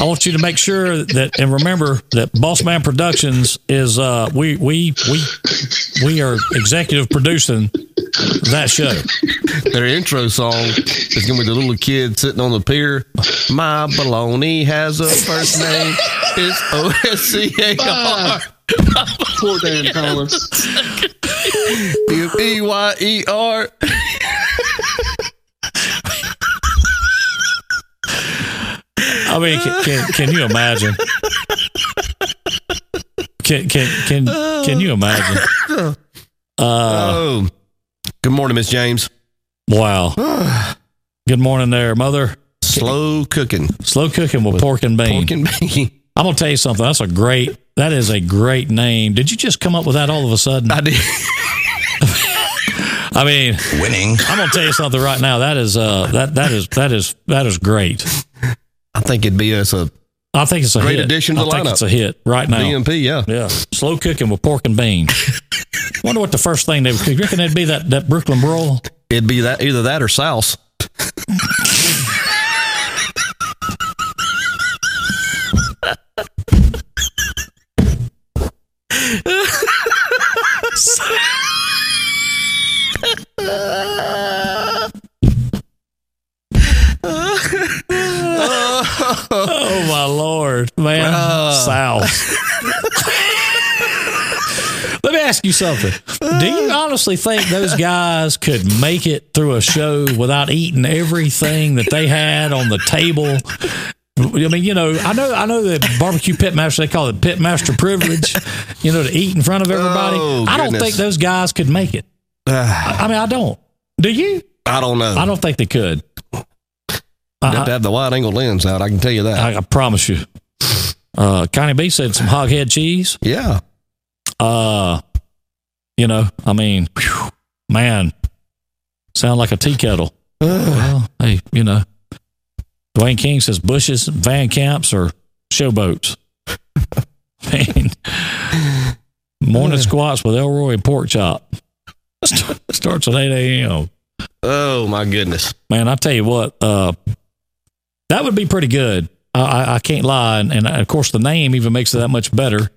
I want you to make sure that and remember that Boss Man Productions is uh we we we we are executive producing that show. Their intro song is going to be the little kid sitting on the pier. My baloney has a first name. It's O S C A R. Poor Dan Thomas. E Y E R. I mean, can can, can you imagine? Can can can can you imagine? Uh, oh. Good morning, Miss James. Wow. Good morning there, mother. Slow cooking. Slow cooking with pork and bean. Pork and bean. I'm gonna tell you something. That's a great. That is a great name. Did you just come up with that all of a sudden? I did. I mean, Winning. I'm gonna tell you something right now. That is uh that that is that is that is great. I think it'd be us a I think it's a Great hit. addition to I the think lineup. it's a hit right now. DMP, yeah. Yeah, slow cooking with pork and beans. Wonder what the first thing they would cook. You reckon it'd be that that Brooklyn broil? It'd be that either that or South. ask you something. Do you honestly think those guys could make it through a show without eating everything that they had on the table? I mean, you know, I know, I know the barbecue pitmaster they call it pitmaster privilege. You know, to eat in front of everybody. Oh, I don't think those guys could make it. I, I mean, I don't. Do you? I don't know. I don't think they could. You have to have the wide angle lens out. I can tell you that. I, I promise you. Uh, Connie B said some hoghead cheese. yeah. Uh, you know, I mean, whew, man, sound like a tea kettle. well, hey, you know, Dwayne King says bushes, van camps, or showboats. Man, morning squats with Elroy and pork chop. Starts at 8 a.m. Oh my goodness. Man, I tell you what, uh, that would be pretty good. I, I, I can't lie, and, and of course the name even makes it that much better.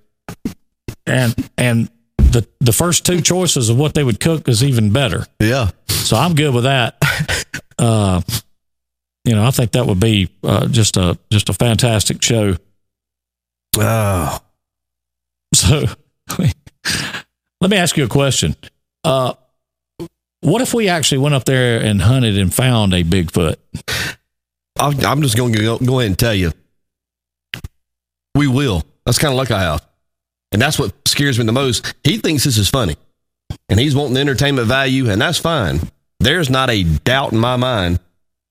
And and the the first two choices of what they would cook is even better. Yeah. So I'm good with that. Uh, you know, I think that would be uh, just a just a fantastic show. Oh. So let me ask you a question. Uh, what if we actually went up there and hunted and found a Bigfoot? I'm I'm just going to go, go ahead and tell you. We will. That's kind of like I have. And that's what scares me the most. He thinks this is funny. And he's wanting the entertainment value, and that's fine. There's not a doubt in my mind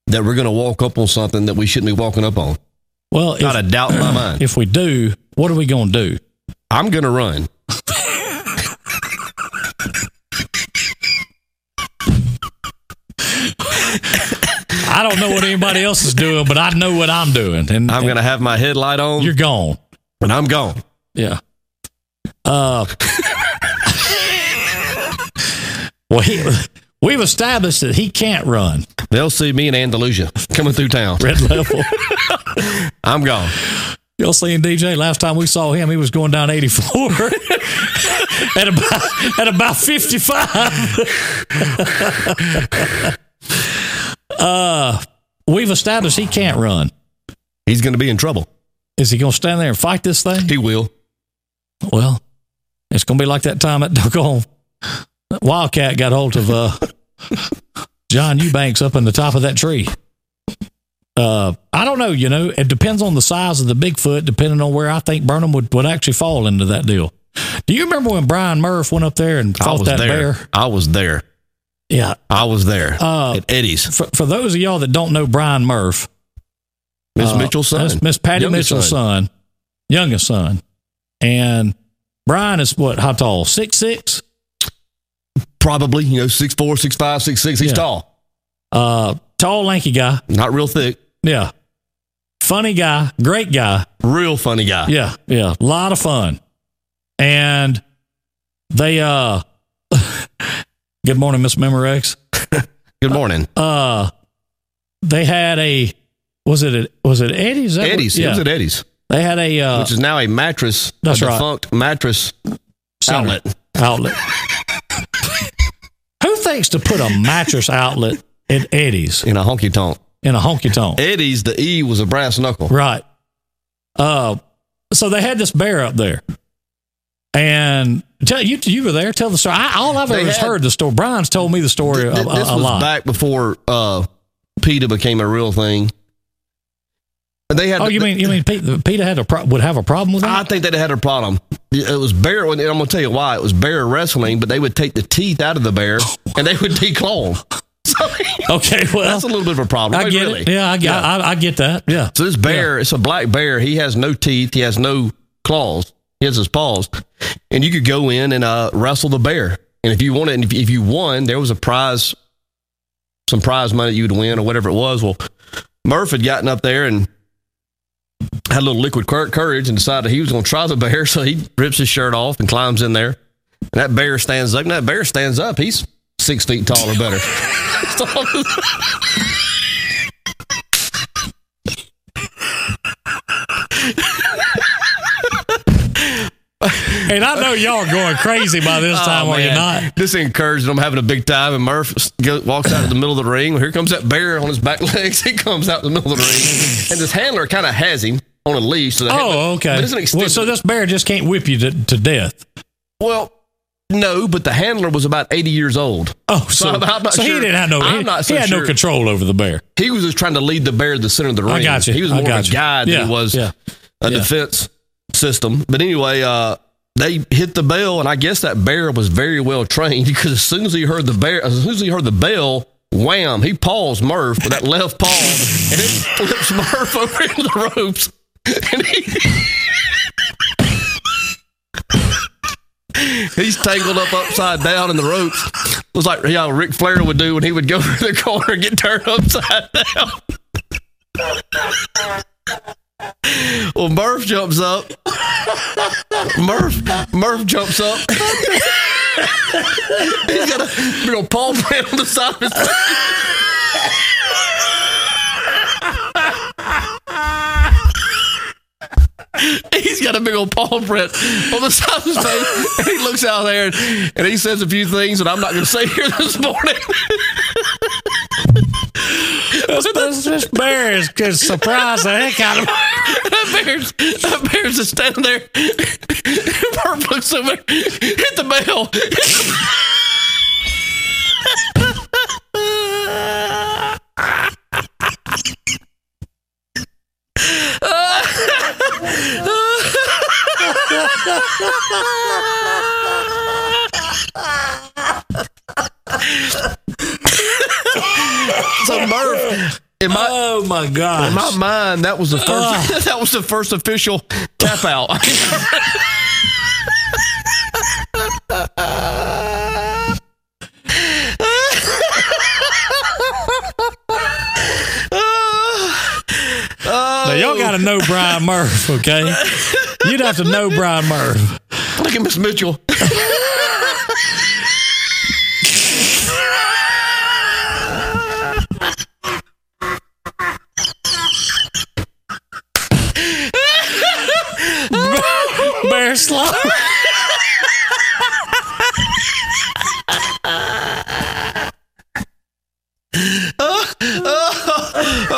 that we're going to walk up on something that we shouldn't be walking up on. Well, Not if, a doubt in my mind. if we do, what are we going to do? I'm going to run. I don't know what anybody else is doing, but I know what I'm doing, and I'm going to have my headlight on, You're gone. and I'm gone. Yeah. Uh. well, he, we've established that he can't run. They'll see me in Andalusia coming through town. Red level. I'm gone. Y'all seen DJ? Last time we saw him, he was going down 84 at about at about 55. uh, we've established he can't run. He's going to be in trouble. Is he going to stand there and fight this thing? He will. Well, it's going to be like that time at doggone Wildcat got hold of uh, John Eubanks up in the top of that tree. Uh, I don't know. You know, it depends on the size of the Bigfoot, depending on where I think Burnham would, would actually fall into that deal. Do you remember when Brian Murph went up there and fought that there. bear? I was there. Yeah. I was there Uh, at Eddie's. For, for those of y'all that don't know Brian Murph, Miss uh, Mitchell's son. Miss Patty Youngest Mitchell's son. youngest son, and Brian is what? How tall? Six six. Probably, you know, six four, six five, six six. He's Yeah. tall. Uh, tall, lanky guy. Not real thick. Yeah. Funny guy, great guy. Real funny guy. Yeah, yeah. A lot of fun. And they uh Good morning, Miss Memorex. Good morning. Uh they had a was it a, was it Eddie's? Is that what- Eddie's. It was at Eddie's, they had a uh, which is now a mattress, That's a right. defunct mattress center outlet. Outlet. Who thinks to put a mattress outlet at Eddie's in a honky tonk. in a honky tonk? Eddie's, the E was a brass knuckle. Right. Uh, so they had this bear up there, and tell you you were there. Tell the story. I, all I've They ever had- heard the story. Brian's told me the story a, Th- a, this a was lot. back before uh, PETA became a real thing. They had. oh, you mean you mean Pete, Peter had a pro- would have a problem with that? I think they had a problem. It was bear, and I'm going to tell you why. It was bear wrestling, but they would take the teeth out of the bear and they would declaw them. Okay, well, that's a little bit of a problem. I get really. it. Yeah, I, get I, I get that. Yeah. So this bear, it's a black bear. He has no teeth. He has no claws. He has his paws, and you could go in and uh, wrestle the bear. And if you wanted, and if, if you won, there was a prize, some prize money you would win or whatever it was. Well, Murph had gotten up there and had a little liquid courage and decided he was going to try the bear. So he rips his shirt off and climbs in there. And that bear stands up. And that bear stands up. He's six feet tall or better. And I know y'all are going crazy by this time, Oh, are you man. not? This encouraged them having a big time, and Murph walks out of the middle of the ring. Here comes that bear on his back legs. He comes out in the middle of the ring, and this handler kind of has him on a leash. So the handler- Oh, okay. But it's an Well, so this bear just can't whip you to, to death. well, no, but the handler was about 80 years old. Oh, so, So I'm not so he didn't have no. I'm he, not so he had no control over the bear. He was just trying to lead the bear to the center of the ring. I got you. He was more of a you. guide Yeah, than he was yeah. a Yeah. defense system. But anyway, uh, they hit the bell, and I guess that bear was very well trained because as soon as he heard the bear, as soon as he heard the bell, wham, he paws Murph with that left paw, and it flips Murph over into the ropes. And he, He's tangled up upside down in the ropes. It was like how Ric Flair would do when he would go to the corner and get turned upside down. Well, Murph jumps up. Murph, Murph jumps up. He's got a big old paw print on the side of his face. He's got a big old paw print on the side of his face. And he looks out there and, and he says a few things that I'm not going to say here this morning. This, this, this bear is just surprised the heck out of me. that bear's, that bear's just standing there. Murph looks over, hit the bell. so Murph, in my Oh my god! in my mind, that was the first. that was the first official tap out. Now, y'all oh. got to know Brian Murph, okay? You'd have to know Brian Murph. Look at Miss Mitchell. Slow.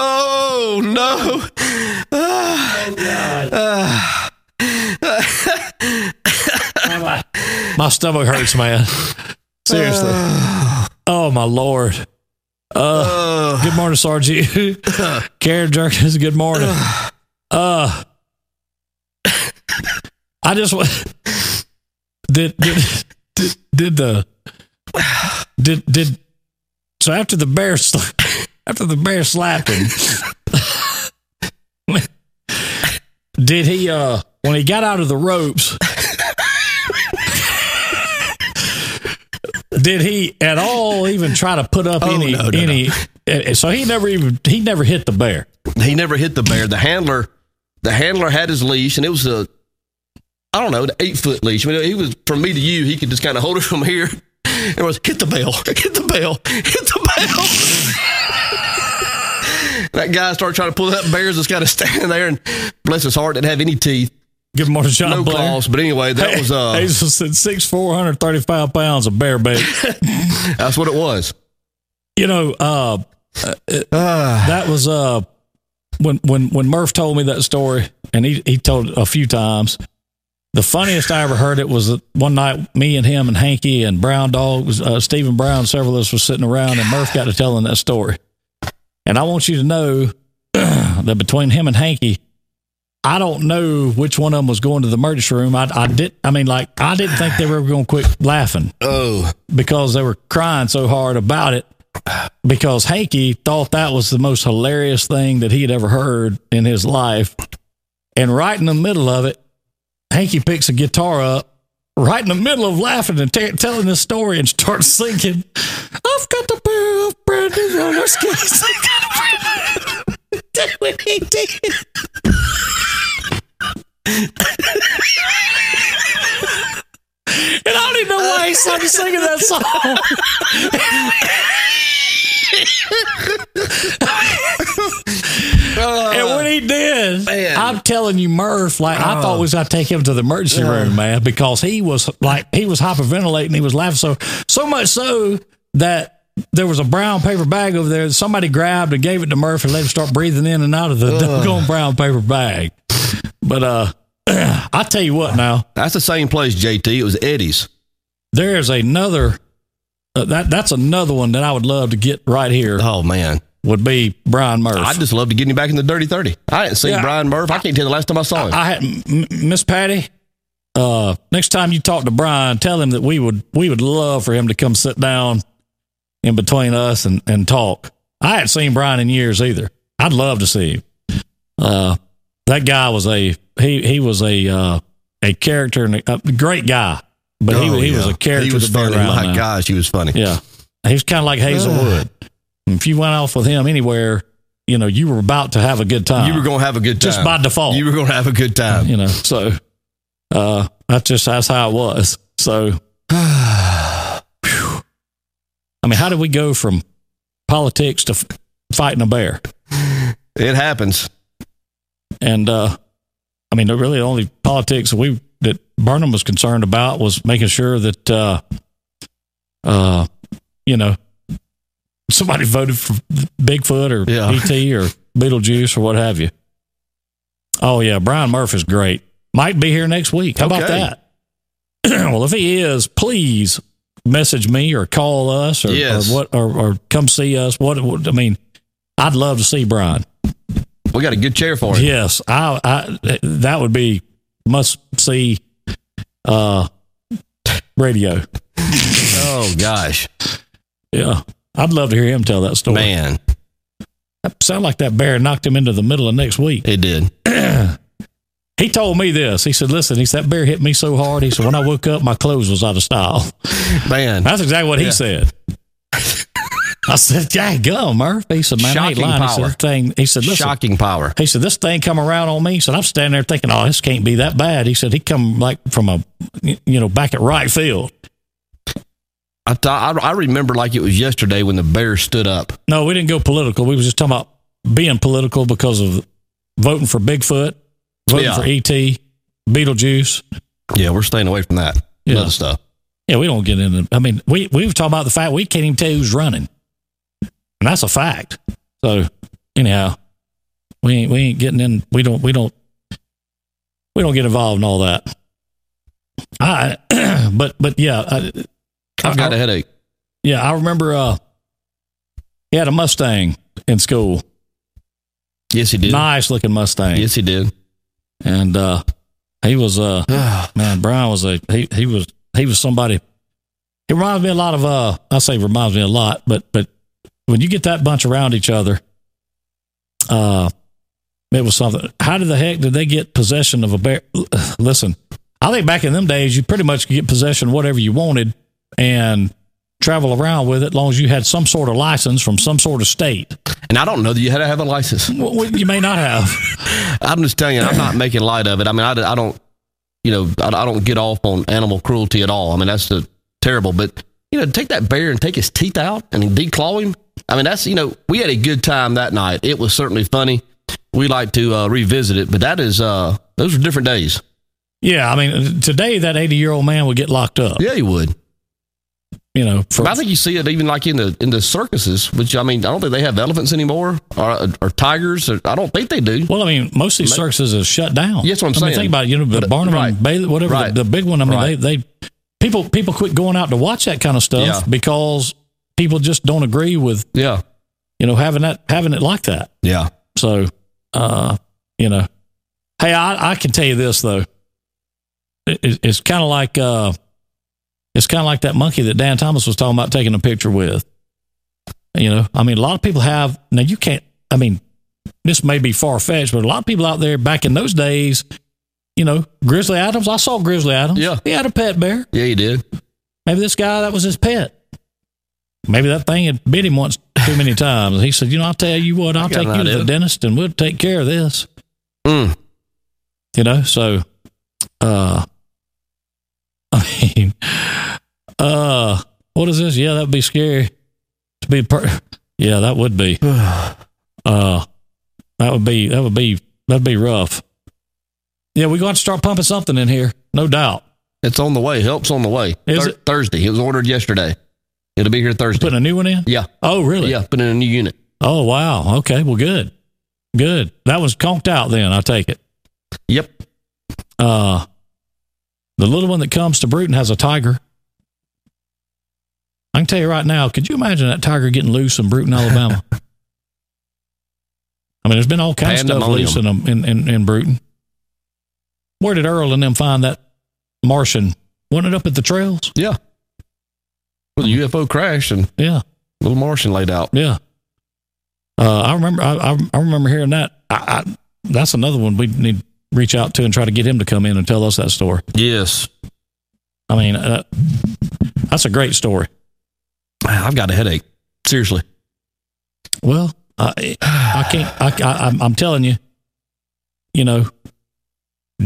Oh no! Oh My stomach hurts, man. Seriously. Oh my lord. Uh, good morning, Sergeant. Karen Jerkins, good morning. Uh, I just did did did, did the did did so after the bear after the bear slapping did he uh when he got out of the ropes did he at all even try to put up Oh, any no, no, any uh, so he never even he never hit the bear He never hit the bear. The handler, the handler had his leash, and it was a, I don't know, an eight foot leash. I mean, he was from me to you. He could just kind of hold it from here. And it was hit the bell, hit the bell, hit the bell. that guy started trying to pull that bear's just kind of standing there, and bless his heart, didn't have any teeth, Give good morning John no Blair. claws. But anyway, that was uh, Hazel said six four hundred thirty five pounds of bear bait. that's what it was. you know, uh, Ah. that was uh when when when Murph told me that story, and he he told it a few times. The funniest I ever heard it was that one night me and him and Hanky and Brown Dog uh, Stephen Brown, several of us were sitting around, and Murph got to telling that story. And I want you to know that between him and Hanky, I don't know which one of them was going to the emergency room. I, I did. I mean, like I didn't think they were going to quit laughing Oh, because they were crying so hard about it because Hanky thought that was the most hilarious thing that he had ever heard in his life. And right in the middle of it, Hanky picks a guitar up, right in the middle of laughing and t- telling this story, and starts singing, I've got the pair of brand new roller skates. That's what he did. And I don't even know why he started singing that song. and when Man. I'm telling you, Murph, like I thought we was gonna take him to the emergency room, man, because he was like he was hyperventilating, he was laughing so so much so that there was a brown paper bag over there that somebody grabbed and gave it to Murph and let him start breathing in and out of the doggone brown paper bag. But uh I tell you what now, that's the same place, JT. It was Eddie's. there's another uh, that that's another one that I would love to get right here Oh man, would be Brian Murphy. I'd just love to get him back in the dirty thirty. I hadn't seen Yeah. Brian Murphy. I can't tell you the last time I saw him. I had Miss Patty. Uh, next time you talk to Brian, tell him that we would we would love for him to come sit down in between us and, and talk. I hadn't seen Brian in years either. I'd love to see him. Uh, that guy was a he he was a uh, a character and a, a great guy, but Oh, he he was a character He was funny. My now. gosh, he was funny. Yeah, he was kind of like Hazelwood. If you went off with him anywhere, you know you were about to have a good time. You were going to have a good time. Just by default. You were going to have a good time. you know so uh that's just that's how it was so i mean how did we go from politics to f- fighting a bear It happens. and uh i mean really the only politics that we that burnham was concerned about was making sure that uh uh you know somebody voted for bigfoot or Yeah. et or beetlejuice or what have you oh yeah brian murphy's great might be here next week how about that well if he is please message me or call us or, Yes. or what or, or come see us what, what i mean i'd love to see brian We got a good chair for him. Yes, I, I that would be must see uh radio. Oh gosh, Yeah. I'd love to hear him tell that story. man, That sound like that bear knocked him into the middle of next week. it did. He told me this. He said, Listen, he said that bear hit me so hard. He said, When I woke up, my clothes was out of style. Man, That's exactly what he said. I said, Yeah, go, Murph. He said, Man, I ain't Shocking lying. He said, power. Thing he said, listen, shocking power. He said, "This thing come around on me." He said, "I'm standing there thinking, oh, this can't be that bad." He said, "He come like from a, you know, back at right field." I, th- I I remember like it was yesterday when the bear stood up. No, we didn't go political. We was just talking about being political because of voting for Bigfoot, voting Yeah. for ET, Beetlejuice. Yeah, we're staying away from that. Yeah. Other stuff. Yeah, we don't get into. I mean, we we were talking about the fact we can't even tell who's running, and that's a fact. So anyhow, we ain't we ain't getting in. We don't we don't we don't get involved in all that. I, but but yeah, I, I've got a headache. Yeah, I remember uh he had a Mustang in school. Yes, he did. Nice looking Mustang. Yes, he did. And uh he was uh man, Brian was a he he was he was somebody he reminds me a lot of uh I say reminds me a lot, but but when you get that bunch around each other, uh it was something. How did the heck did they get possession of a bear? Listen, I think back in them days, you pretty much get possession of whatever you wanted and travel around with it, as long as you had some sort of license from some sort of state. And I don't know that you had to have a license. Well, you may not have. I'm just telling you, I'm not making light of it. I mean, I, I don't, you know, I, I don't get off on animal cruelty at all. I mean, that's the, terrible. But you know, take that bear and take his teeth out and declaw him. I mean, that's you know, we had a good time that night. It was certainly funny. We like to uh, revisit it, but that is uh, those were different days. Yeah, I mean, today that 80 year old man would get locked up. Yeah, he would. You know, for, I think you see it even like in the in the circuses, which I mean, I don't think they have elephants anymore or, or tigers. Or, I don't think they do. well, I mean, most of these circuses are shut down. Yes, what I'm I mean, saying. think about it. You know, the But- Barnum right. and Bailey, whatever Right. the, the big one. I mean, Right. they they people people quit going out to watch that kind of stuff Yeah. because people just don't agree with Yeah, you know having that having it like that. yeah. So, uh, you know, hey, I, I can tell you this though. It, it- it's kind of like uh, it's kind of like that monkey that Dan Thomas was talking about taking a picture with. You know, I mean, a lot of people have now. You can't. I mean, this may be far fetched, but a lot of people out there back in those days, you know, Grizzly Adams. I saw Grizzly Adams. Yeah. he had a pet bear. Yeah, he did. Maybe this guy that was his pet. Maybe that thing had bit him once too many times. He said, "You know, I'll tell you what. I'll take you to the dentist, and we'll take care of this." Mm. You know, so, uh, I mean, uh, what is this? Yeah, that'd be scary to be. Per- yeah, that would be. Uh, that would be. That would be. That'd be rough. Yeah, we're going to start pumping something in here, no doubt. It's on the way. Help's on the way. Is it? Thursday? It was ordered yesterday. It'll be here Thursday. Putting a new one in. yeah, Oh, really? yeah. Put in a new unit. Oh, wow. Okay. Well, good. Good. That was conked out then, I take it. Yep. Uh, the little one that comes to Brewton has a tiger. I can tell you right now, could you imagine that tiger getting loose in Brewton, Alabama? I mean, there's been all kinds of stuff loose in, in, in, in Brewton. Where did Earl and them find that Martian? Wasn't it up at the trails? Yeah. Well, the UFO crashed and Yeah, little Martian laid out. yeah. Uh, I remember. I, I, I remember hearing that. I, I, that's another one we need to reach out to and try to get him to come in and tell us that story. Yes. I mean, uh, that's a great story. I've got a headache. Seriously. Well, I, I can't. I, I, I'm- I'm telling you, you know,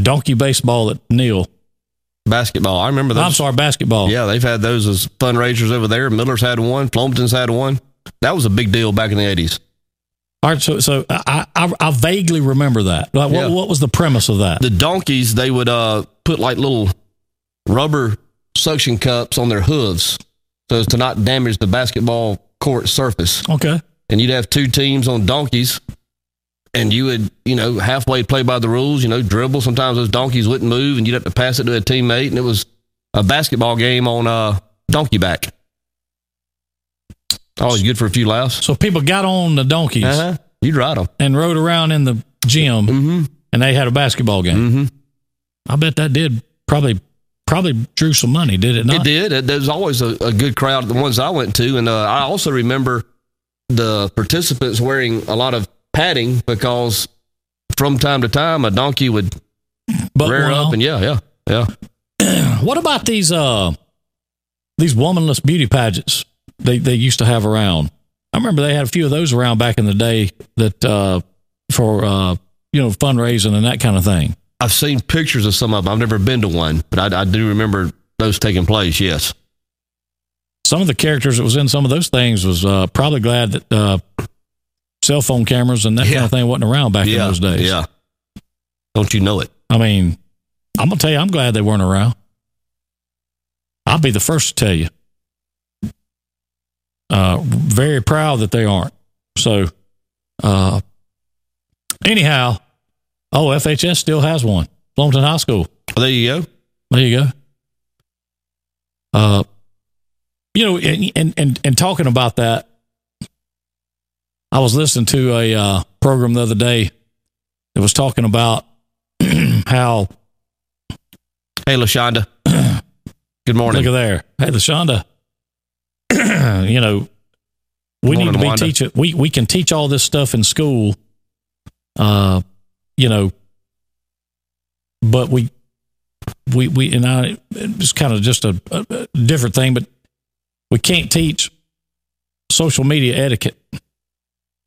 donkey baseball at Neal. Basketball. I remember those. I'm sorry, basketball. Yeah, they've had those as fundraisers over there. Miller's had one. Plumpton's had one. That was a big deal back in the 80s. All right. So, so I, I, I vaguely remember that. Like, Yeah. what, what was the premise of that? The donkeys, they would uh, put like little rubber suction cups on their hooves so as to not damage the basketball court surface. Okay. and you'd have two teams on donkeys and you would you know halfway play by the rules you know dribble sometimes those donkeys wouldn't move and you'd have to pass it to a teammate and it was a basketball game on uh donkey back always good for a few laughs So people got on the donkeys uh-huh. you'd ride them and rode around in the gym, mm-hmm. and they had a basketball game. Mm-hmm. I bet that did probably probably drew some money. Did it not? it did it, there was always a, a good crowd the ones i went to and uh, i also remember the participants wearing a lot of padding because from time to time a donkey would But rear well, up and yeah yeah yeah What about these uh these womanless beauty pageants they they used to have around? I remember they had a few of those around back in the day that uh for uh you know fundraising and that kind of thing. I've seen pictures of some of them. I've never been to one, but I, I do remember those taking place. Yes. Some of the characters that was in some of those things was uh probably glad that uh cell phone cameras and that kind of thing wasn't around back in those days. Yeah. Don't you know it? I mean, I'm gonna tell you, I'm glad they weren't around. I'll be the first to tell you. Uh, very proud that they aren't. So, uh, anyhow, oh, FHS still has one. Flomaton High School. Well, there you go. There you go. Uh, you know, and and and, and talking about that, I was listening to a uh, program the other day that was talking about how Hey, Lashonda. Good morning. Look at there. Hey, LaShonda, you know, we Morning, need to be Wanda. teaching. We, we can teach all this stuff in school, uh, you know, but we, we, we, and I, it's kind of just a, a, different thing, but we can't teach social media etiquette.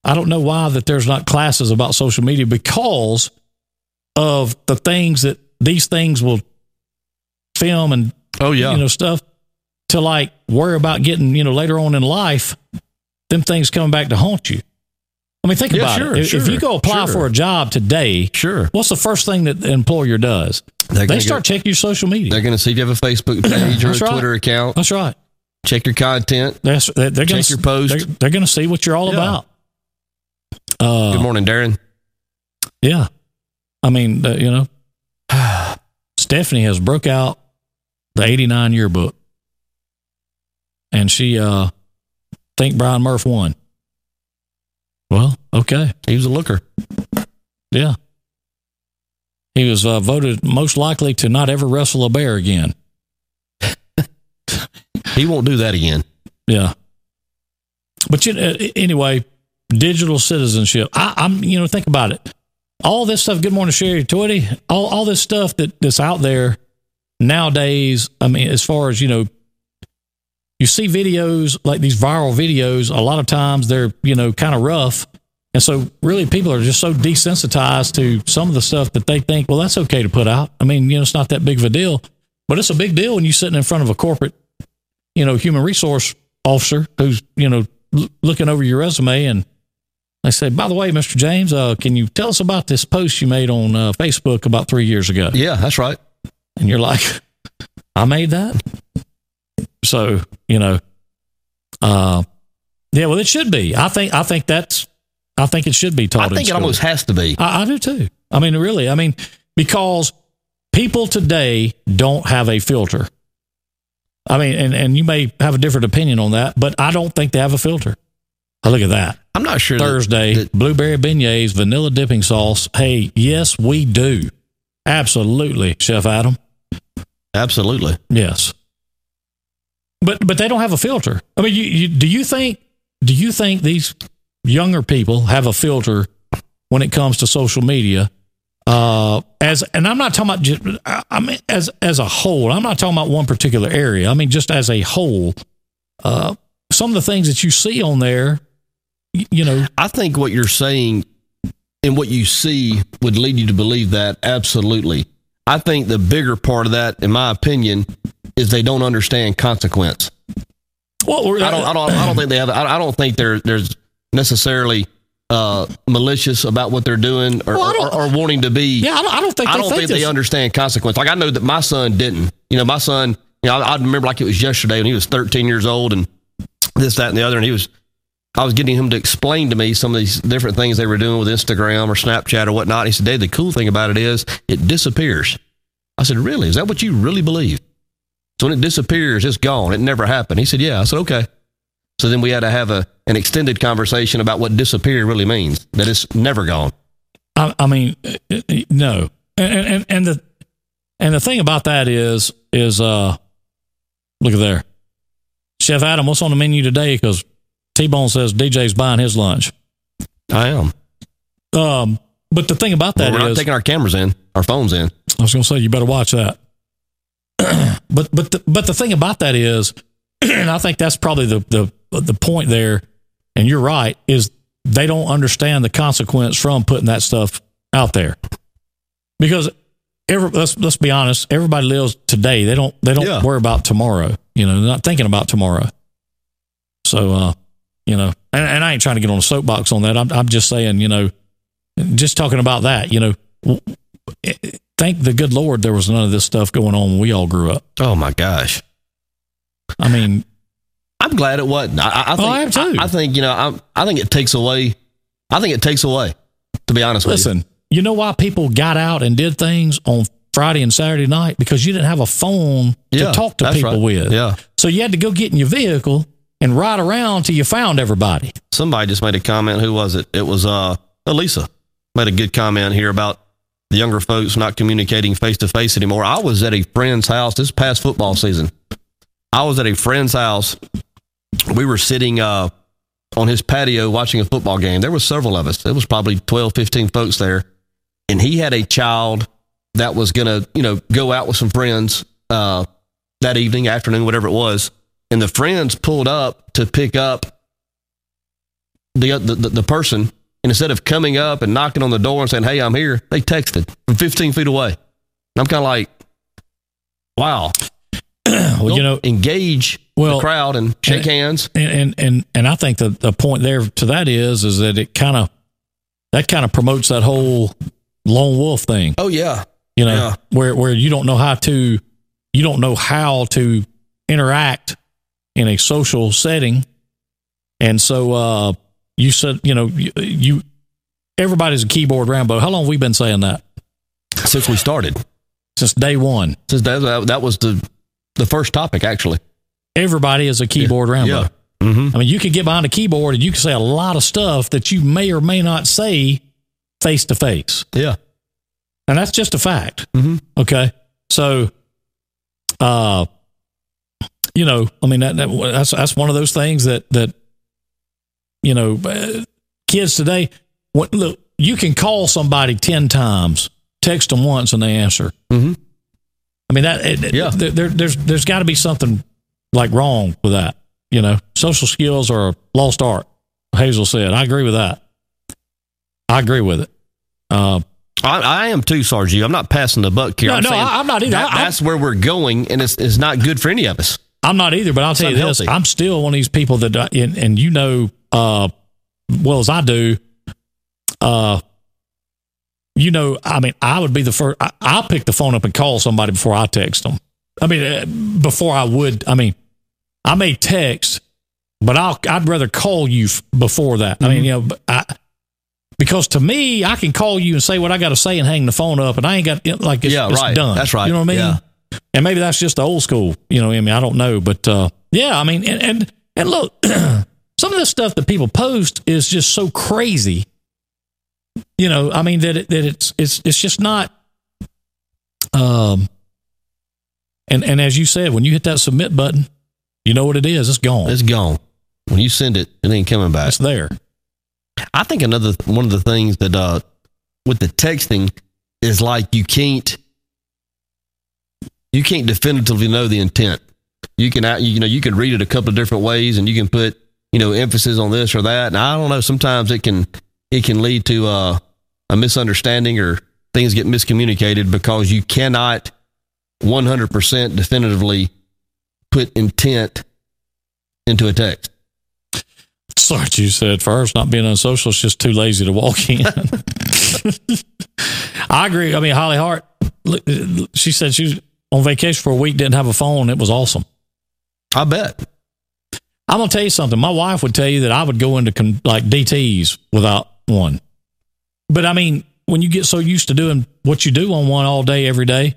I don't know why that there's not classes about social media because of the things that these things will film and oh, yeah. you know stuff to like worry about getting you know later on in life them things coming back to haunt you i mean think Yeah, about sure, it if, if you go apply sure. for a job today sure. what's the first thing that the employer does They're they start go- checking your social media They're going to see if you have a Facebook page or a That's right. Twitter account. that's right Check your content. that's they're, they're gonna Check your post. they're, they're gonna see what you're all Yeah. about uh Good morning, Darren. yeah i mean uh, you know stephanie has broke out the 89 yearbook and she uh think brian murph won well okay. He was a looker. yeah. He was uh, voted most likely to not ever wrestle a bear again. He won't do that again. yeah. But you know, anyway digital citizenship. I, i'm you know think about it. All this stuff good morning sherry Twitty, all, all this stuff that, that's out there nowadays i mean as far as you know you see videos like these viral videos a lot of times they're you know kind of rough and so really people are just so desensitized to some of the stuff that they think well that's okay to put out i mean you know it's not that big of a deal but it's a big deal when you're sitting in front of a corporate you know human resource officer who's you know l- looking over your resume and they say by the way mr james uh, can you tell us about this post you made on uh, facebook about three years ago Yeah, that's right. and you're like, I made that. So you know, uh, yeah. Well, it should be. I think. I think that's. I think it should be taught. I in think it almost has to be. I, I do too. I mean, really. I mean, because people today don't have a filter. I mean, and, and you may have a different opinion on that, but I don't think they have a filter. Oh, look at that. I'm not sure. that- Thursday, that- blueberry beignets, vanilla dipping sauce. Hey, yes, we do. Absolutely, Chef Adam. absolutely. Yes. But but they don't have a filter. I mean, you, you do you think do you think these younger people have a filter when it comes to social media? Uh, as and I'm not talking about just I mean as as a whole. I'm not talking about one particular area. I mean just as a whole. Uh, some of the things that you see on there, you know, I think what you're saying and what you see would lead you to believe that absolutely. I think the bigger part of that, in my opinion, is they don't understand consequence. well, I don't, I don't, I don't think they have. I I don't think they're there's necessarily uh, malicious about what they're doing or, Well, or, or wanting to be. Yeah, I don't, I don't think I they don't think, think they understand consequence. Like I know that my son didn't. You know, my son. You know, I, I remember like it was yesterday when he was 13 years old and this, that, and the other, and he was. I was getting him to explain to me some of these different things they were doing with Instagram or Snapchat or whatnot. He said, "Dave, the cool thing about it is it disappears." I said, "Really? Is that what you really believe?" So when it disappears, it's gone. It never happened. He said, "Yeah." I said, "Okay." So then we had to have a an extended conversation about what disappear really means. That it's never gone. I, I mean, uh, uh, no, and, and and the and the thing about that is is uh, look at there, Chef Adam. What's on the menu today? Because T Bone says DJ's buying his lunch. I am. Um, but the thing about that Well, we're not is- taking our cameras in, our phones in. I was going to say you better watch that. but but the, but the thing about that is, and I think that's probably the the the point there. And you're right is they don't understand the consequence from putting that stuff out there because every, let's let's be honest, everybody lives today. They don't they don't Yeah. worry about tomorrow. You know, they're not thinking about tomorrow. So uh, you know, and, and I ain't trying to get on a soapbox on that. I'm I'm just saying, you know, just talking about that. You know, thank the good Lord there was none of this stuff going on when we all grew up. Oh my gosh. I mean, I'm glad it wasn't. I, I- I think. Oh, I am too. I, think you know. I, I think it takes away. I think it takes away. To be honest with listen, you know why people got out and did things on Friday and Saturday night? Because you didn't have a phone you, to talk to people right. with. Yeah. So you had to go get in your vehicle and ride around till you found everybody. Somebody just made a comment. Who was it? It was uh Elisa made a good comment here about the younger folks not communicating face to face anymore. I was at a friend's house this past football season. I was at a friend's house. We were sitting uh, on his patio watching a football game. There was several of us. There was probably 12, 15 folks there. And he had a child that was going to, you know, go out with some friends uh, that evening, afternoon, whatever it was. And the friends pulled up to pick up the, the, the person. And instead of coming up and knocking on the door and saying, Hey, I'm here, they texted from 15 feet away. And I'm kind of like, wow. Well, you know, engage Well, the crowd and shake and- hands. and and and, and I think the the point there to that is is that it kind of that kind of promotes that whole lone wolf thing. Oh, yeah. you know, Yeah. where where you don't know how to you don't know how to interact in a social setting, and so uh, you said you know you, you everybody's a keyboard Rambo. How long have we been saying that Since we started. since day one? Since that, that, was the, the first topic, actually. Everybody is a keyboard Rambo. Yeah. Mm-hmm. I mean, you can get behind a keyboard and you can say a lot of stuff that you may or may not say face to face. Yeah. And that's just a fact. Mhm. Okay. So, uh, you know, I mean, that, that that's, that's one of those things that, that, you know, uh, kids today, what, look, you can call somebody 10 times, text them once and they answer. Mhm. I mean, that, it, Yeah. there, there, there's, there's got to be something like wrong with that. You know, social skills are a lost art. Hazel said, I agree with that. I agree with it. Uh, I, I am too, Sargi. I'm not passing the buck here. No, I'm no, I- I'm not either. that- I- that's where we're going, and it's, it's not good for any of us. I'm not either, but I'll tell you It's this. I'm still one of these people that, uh, and, and you know, uh, well as I do, uh, you know, I mean, I would be the first. I, I'll pick the phone up and call somebody before I text them. I mean, uh, before I would. I mean, I may text, but I'll. I'd rather call you before that. I mean, Mm-hmm. you know, I. Because to me, I can call you and say what I got to say and hang the phone up, and I ain't got like it's, Yeah, it's right. done. That's right. You know what I mean? Yeah. and maybe that's just the old school. You know, I mean, I don't know, but uh, yeah, I mean, and and, and look, some of the stuff that people post is just so crazy. You know, I mean that it, that it's it's it's just not. Um, and and as you said, when you hit that submit button, you know what it is. It's gone. It's gone. When you send it, it ain't coming back. It's there. I think another one of the things that uh with the texting is like you can't you can't definitively know the intent. You can you know you can read it a couple of different ways and you can put you know emphasis on this or that. And I don't know. Sometimes it can it can lead to uh, a misunderstanding or things get miscommunicated because you cannot one hundred percent definitively put intent into a text. Sorry, you said first. Not being unsocial is just too lazy to walk in. I agree. I mean, Holly Hart, she said she was on vacation for a week, didn't have a phone. It was awesome. I bet. I'm gonna tell you something. My wife would tell you that I would go into con- like DTS without one. But I mean, when you get so used to doing what you do on one all day, every day,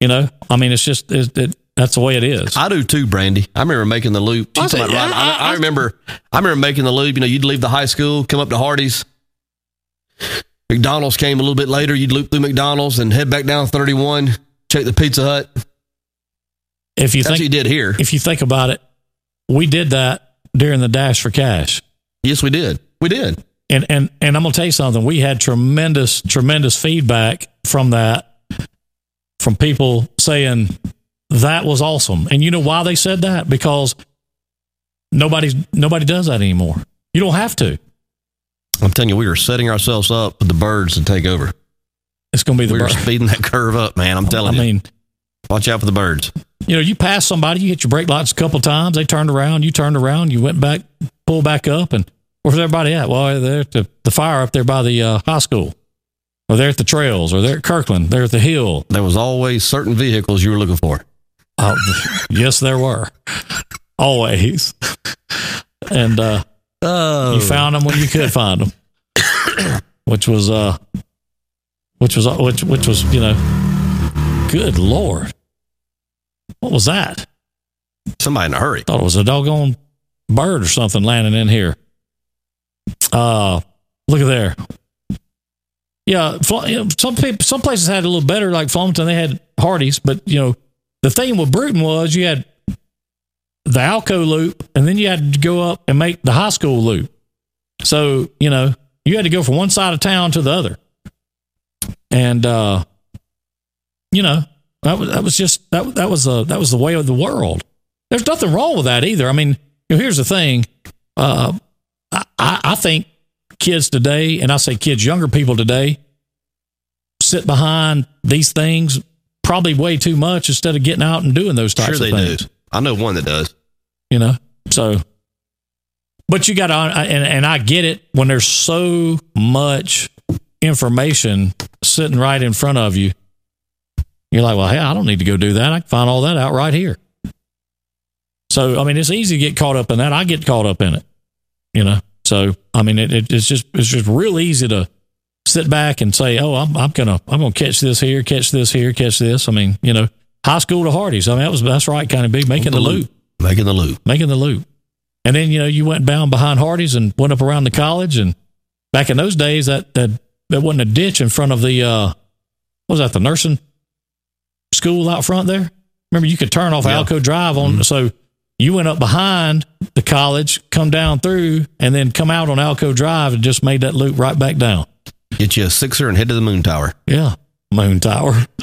you know, I mean, it's just it, it, that's the way it is. I do too, Brandy. I remember making the loop. I say- I- I, I- remember. I remember making the loop. You know, you'd leave the high school, come up to Hardee's. McDonald's came a little bit later. You'd loop through McDonald's and head back down 31, check the Pizza Hut. if you That's what you did here. if you think about it, we did that during the dash for cash. Yes, we did. We did. and and and I'm gonna tell you something. We had tremendous tremendous feedback from that, from people saying that was awesome. And you know why they said that? Because nobody's nobody does that anymore. You don't have to. I'm telling you, we were setting ourselves up for the birds to take over. It's gonna be the We were speeding that curve up, man. I'm I telling you. I mean, Watch out for the birds. You know, you pass somebody, you hit your brake lights a couple times, they turned around, you turned around, you went back, pulled back up, and where's everybody at? Well, they're at the, the fire up there by the uh, high school, or they're at the trails, or they're at Kirkland, they're at the hill. There was always certain vehicles you were looking for. Oh, yes, there were. Always. And uh, Oh, you found them when you could find them, which was uh, which was which which was you know, good lord, what was that? somebody in a hurry. Thought it was a doggone bird or something landing in here. Uh, look at there. Yeah, Fl- you know, some people, some places had a little better, like Flomaton. They had Hardee's, but you know, the thing with Brewton was you had the Alco loop, and then you had to go up and make the high school loop. So you know, you had to go from one side of town to the other, and uh, you know, that was that was just that that was uh that was the way of the world. There's nothing wrong with that either. I mean, you know, here's the thing. Uh, I, I think kids today, and I say kids, younger people today, sit behind these things probably way too much instead of getting out and doing those types Sure, they of things. do. I know one that does. You know, so. But you got to, and, and I get it when there's so much information sitting right in front of you. You're like, well, hey, I don't need to go do that. I can find all that out right here. So, I mean, it's easy to get caught up in that. I get caught up in it, you know. So, I mean, it, it, it's just it's just real easy to sit back and say, oh, I'm I'm gonna I'm gonna catch this here, catch this here, catch this. I mean, you know, high school to Hardee's. I mean, that was that's right, kind of big, making the loop Making the loop. making the loop. And then, you know, you went bound behind Hardee's and went up around the college. And back in those days, that that, that wasn't a ditch in front of the, uh, what was that, the nursing school out front there? Remember, you could turn off Yeah. Alco Drive on. So you went up behind the college, come down through, and then come out on Alco Drive and just made that loop right back down. Get you a sixer and head to the moon tower. Yeah. Moon Tower.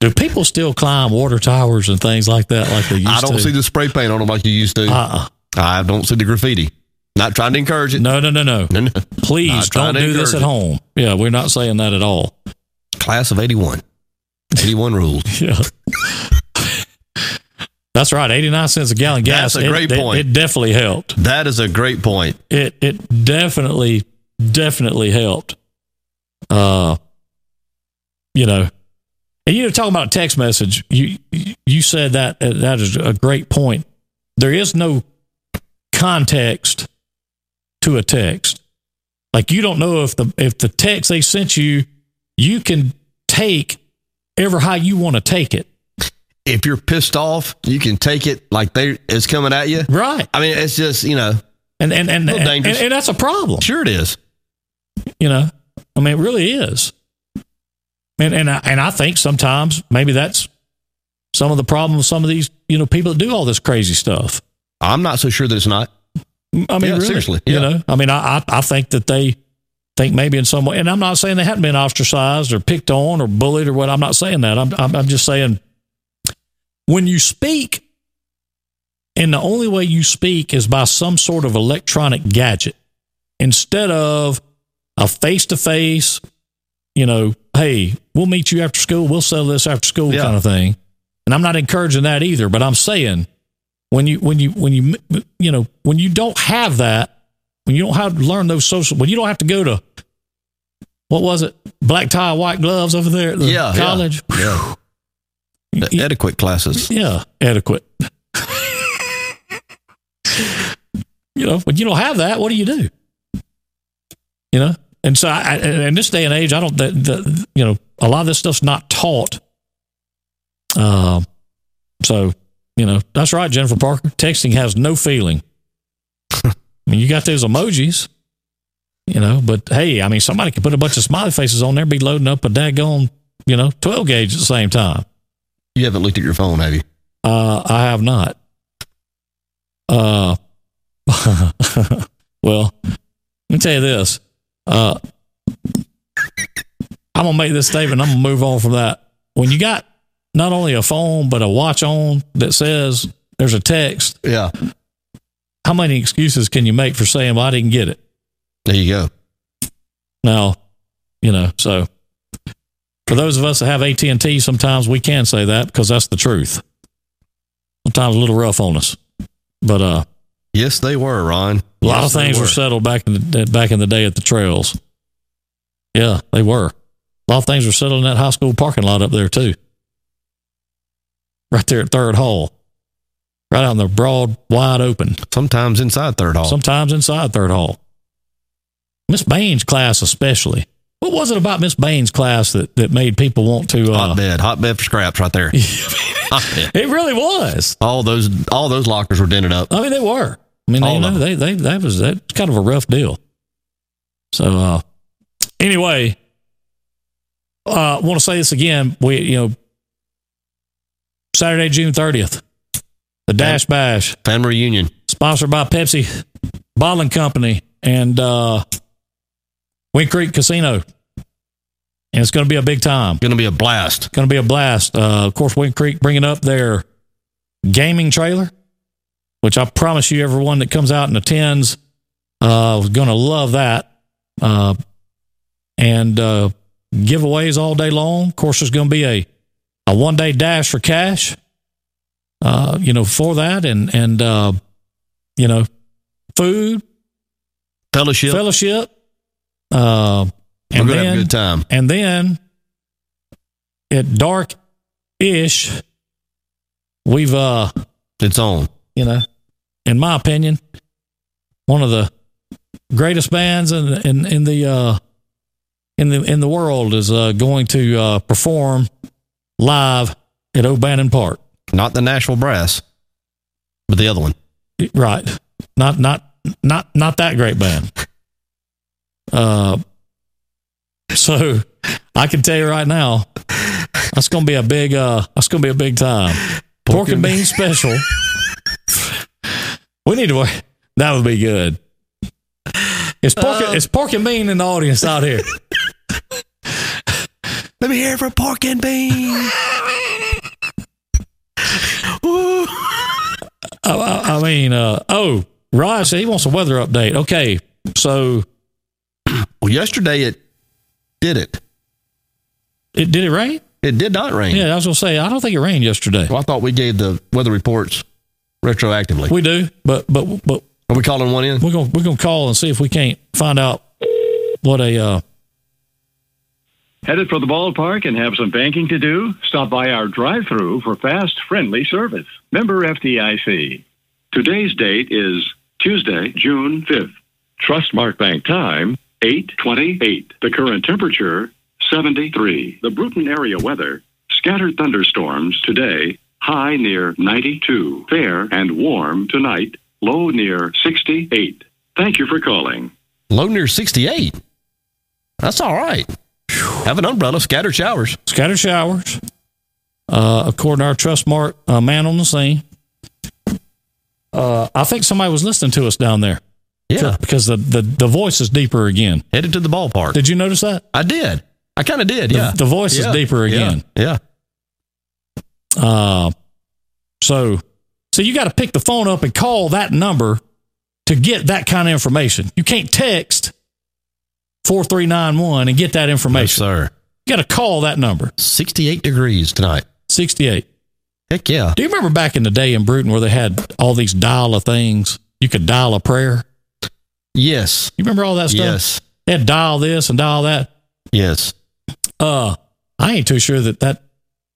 Do people still climb water towers and things like that like they used to? I don't see the spray paint on them like you used to. Uh-uh. I don't see the graffiti. Not trying to encourage it. No, no, no, no. No, no. Please don't do this at home. Yeah, we're not saying that at all. Class of 81. 81 rules. Yeah. That's right. 89 cents a gallon gas. That's a It- great it, point. It definitely helped. That is a great point. It it definitely definitely helped. Uh you know. And you know talking about text message, you you said that that is a great point. There is no context to a text. Like you don't know if the if the text they sent you, you can take ever how you want to take it. If you're pissed off, you can take it like they it's coming at you. Right. I mean, it's just you know, And and and, Little and, dangerous. and that's a problem. sure it is. You know, I mean, it really is. And and I, and I think sometimes maybe that's some of the problem with some of these you know people that do all this crazy stuff. I'm not so sure that it's not. I mean, Yeah, really, seriously, you know, I mean, I, I I think that they think maybe in some way, and I'm not saying they haven't been ostracized or picked on or bullied or what. I'm not saying that. I'm I'm, I'm just saying when you speak, and the only way you speak is by some sort of electronic gadget instead of a face to face. You know, hey, we'll meet you after school. We'll settle this after school Yeah. kind of thing. And I'm not encouraging that either, but I'm saying when you when you when you you know when you don't have that when you don't have to learn those social when you don't have to go to what was it? Black tie white gloves over there at the Yeah, college? Yeah. The Yeah. etiquette classes. yeah adequate you know when you don't have that what do you do? You know? And so I, I- in this day and age i don't the, the, you know a lot of this stuff's not taught. Um so you know that's right jennifer parker texting has no feeling i mean you got those emojis you know but hey i mean somebody could put a bunch of smiley faces on there be loading up a daggone you know 12 gauge at the same time You haven't looked at your phone, have you? uh, I have not. Uh, well, let me tell you this. Uh, I'm gonna make this statement. I'm gonna move on from that. When you got not only a phone but a watch on that says there's a text, Yeah. how many excuses can you make for saying, "Well, I didn't get it"? There you go. Now, you know, so for those of us that have AT and T, sometimes we can say that because that's the truth. Sometimes a little rough on us, but uh, Yes, they were, Ron. a lot Yes, of things were. settled back in the back in the day at the trails. Yeah, they were. A lot of things were settled in that high school parking lot up there too. Right there at Third Hall, right out in the broad, wide open. Sometimes inside third hall. Sometimes inside Third Hall. Miss Baines' class, especially. What was it about Miss Baines' class that, that made people want to? Uh, hotbed, hotbed for scraps right there. hotbed. it really was. All those, all those lockers were dented up. I mean, they were. I mean, they, you know, they they that was that kind of a rough deal. So uh, anyway, uh, I want to say this again. We you know Saturday, June thirtieth, the Dash Bash, Family reunion. sponsored by Pepsi Bottling Company and uh, Wind Creek Casino, and it's going to be a big time. Going to be a blast. Going to be a blast. Uh, of course, Wind Creek bringing up their gaming trailer, which I promise you, everyone that comes out and attends uh, is going to love that. Uh, and uh, giveaways all day long. Of course, there's going to be a, a one day dash for cash. Uh, you know, for that, and and uh, you know, food, Fellowship. fellowship. Uh, We're and going to have then a good time. and then at dark ish, we've uh It's on. you know, in my opinion, one of the greatest bands in in in the uh in the in the world is uh going to uh perform live at O'Bannon Park. Not the Nashville Brass, but the other one. Right. Not not not not that great band. Uh so I can tell you right now, that's gonna be a big uh that's gonna be a big time. Pork, and bean special. we need to work that would be good. It's pork, it's pork and bean in the audience out here. Let me hear it for pork and bean. I, I, I mean, uh, oh, Ryan said he wants a weather update. Okay, so Well, yesterday it did it. it did it rain? It did not rain. Yeah, I was gonna say I don't think it rained yesterday. Well, I thought we gave the weather reports retroactively. We do, but but but Are we calling one in? we're gonna we're gonna call and see if we can't find out what a uh, Headed for the ballpark and have some banking to do? Stop by our drive through for fast, friendly service. Member FDIC. Today's date is Tuesday, June 5th. Trustmark Bank time 828. The current temperature 73. The Brewton area weather scattered thunderstorms today, high near 92. Fair and warm tonight, low near 68. Thank you for calling. Low near 68. That's all right. Have an umbrella, scattered showers. Scattered showers. Uh, according to our Trustmark uh, man on the scene. Uh, I think somebody was listening to us down there. Yeah. Because the, the, the voice is deeper again. Headed to the ballpark. Did you notice that? I did. I kind of did. The- Yeah. the voice is Yeah. deeper Yeah. again. Yeah. Uh, so, so you got to pick the phone up and call that number to get that kind of information. You can't text 4391 and get that Yes, information. sir. you got to call that number 68 degrees tonight. 68. Heck yeah. Do you remember back in the day in Brewton where they had all these dial a things? You could dial a prayer. Yes. You remember all that stuff? Yes. They had dial this and dial that. Yes. Uh, I ain't too sure that that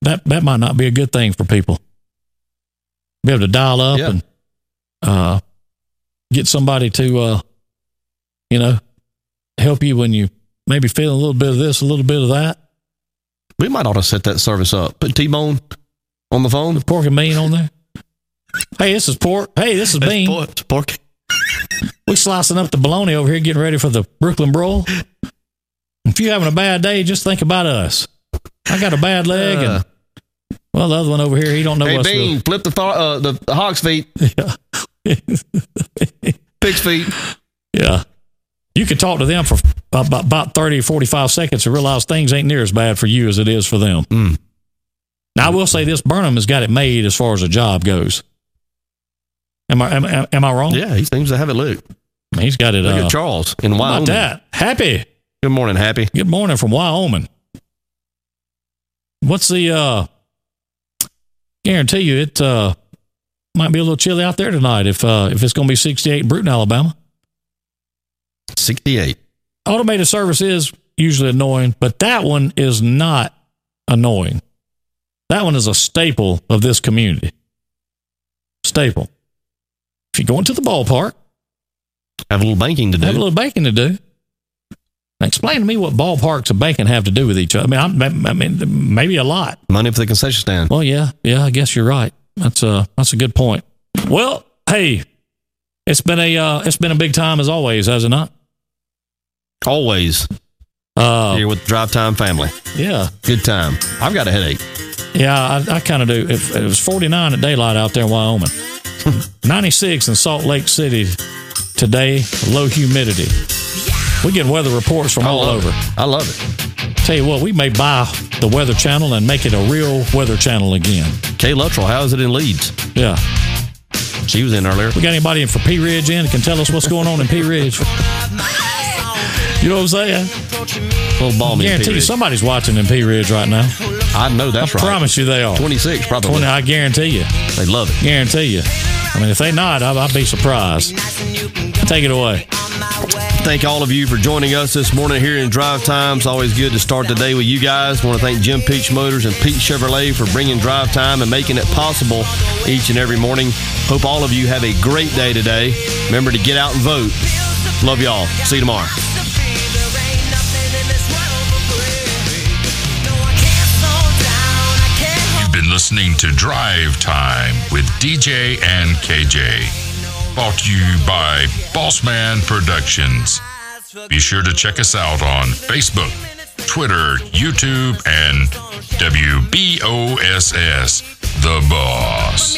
that that might not be a good thing for people. Be able to dial up Yeah. and uh get somebody to uh you know help you when you maybe feel a little bit of this, a little bit of that. We might ought to set that service up. Put T Bone on the phone. Pork and bean on there. Hey, this is pork. Hey, this is bean. Pork. pork. We slicing up the bologna over here, getting ready for the Brooklyn broil. If you're having a bad day, just think about us. I got a bad leg, Uh. and well, the other one over here, he don't know Hey, what's Bean, flip the, th- uh, the the hog's feet, yeah. pig's feet. Yeah. You can talk to them for about, about, about 30 or 45 seconds and realize things ain't near as bad for you as it is for them. Mm. Now, I will say this Burnham has got it made as far as a job goes. Am I, am, am, I wrong? Yeah, he seems to have it look. He's got it. Look Uh, at Charles in Wyoming. that? Happy. Good morning, Happy. Good morning from Wyoming. What's the, uh, guarantee you it, uh, might be a little chilly out there tonight if, uh, if it's going to be 68 in Brewton, Alabama. 68. automated service is usually annoying, but that one is not annoying. That one is a staple of this community. Staple. If you go into the ballpark, Have a little banking to do. have a little banking to do. Now explain to me what ballparks and banking have to do with each other. I mean, I'm, I mean, maybe a lot. Money for the concession stand. Well, yeah, yeah, I guess you're right. That's a that's a good point. Well, hey, it's been a uh, it's been a big time as always, has it not? Always Uh, here with the Drive Time family. yeah, Good time. I've got a headache. Yeah, I, I kind of do. If it was 49 at daylight out there in Wyoming, 96 in Salt Lake City today, low humidity. We get weather reports from I all over. it. I love it. Tell you what, we may buy the Weather Channel and make it a real Weather Channel again. Kay Luttrell, how is it in Leeds? Yeah. She was in earlier. We got anybody in for P Ridge in that can tell us what's going on in P Ridge? You know what I'm saying? A little balmy. Guarantee you somebody's watching in P Ridge right now. I know that's I right. promise you they are. 26 probably. 20, I guarantee you. They love it. Guarantee you. I mean, if they not, I'd, I'd be surprised. Take it away. Thank all of you for joining us this morning here in Drive Time. It's always good to start the day with you guys. want to thank Jim Peach Motors and Pete Chevrolet for bringing Drive Time and making it possible each and every morning. Hope all of you have a great day today. Remember to get out and vote. Love y'all. See you tomorrow. Listening to Drive Time with DJ and KJ. Brought to you by Bossman Productions. Be sure to check us out on Facebook, Twitter, YouTube, and WBOSS, The Boss.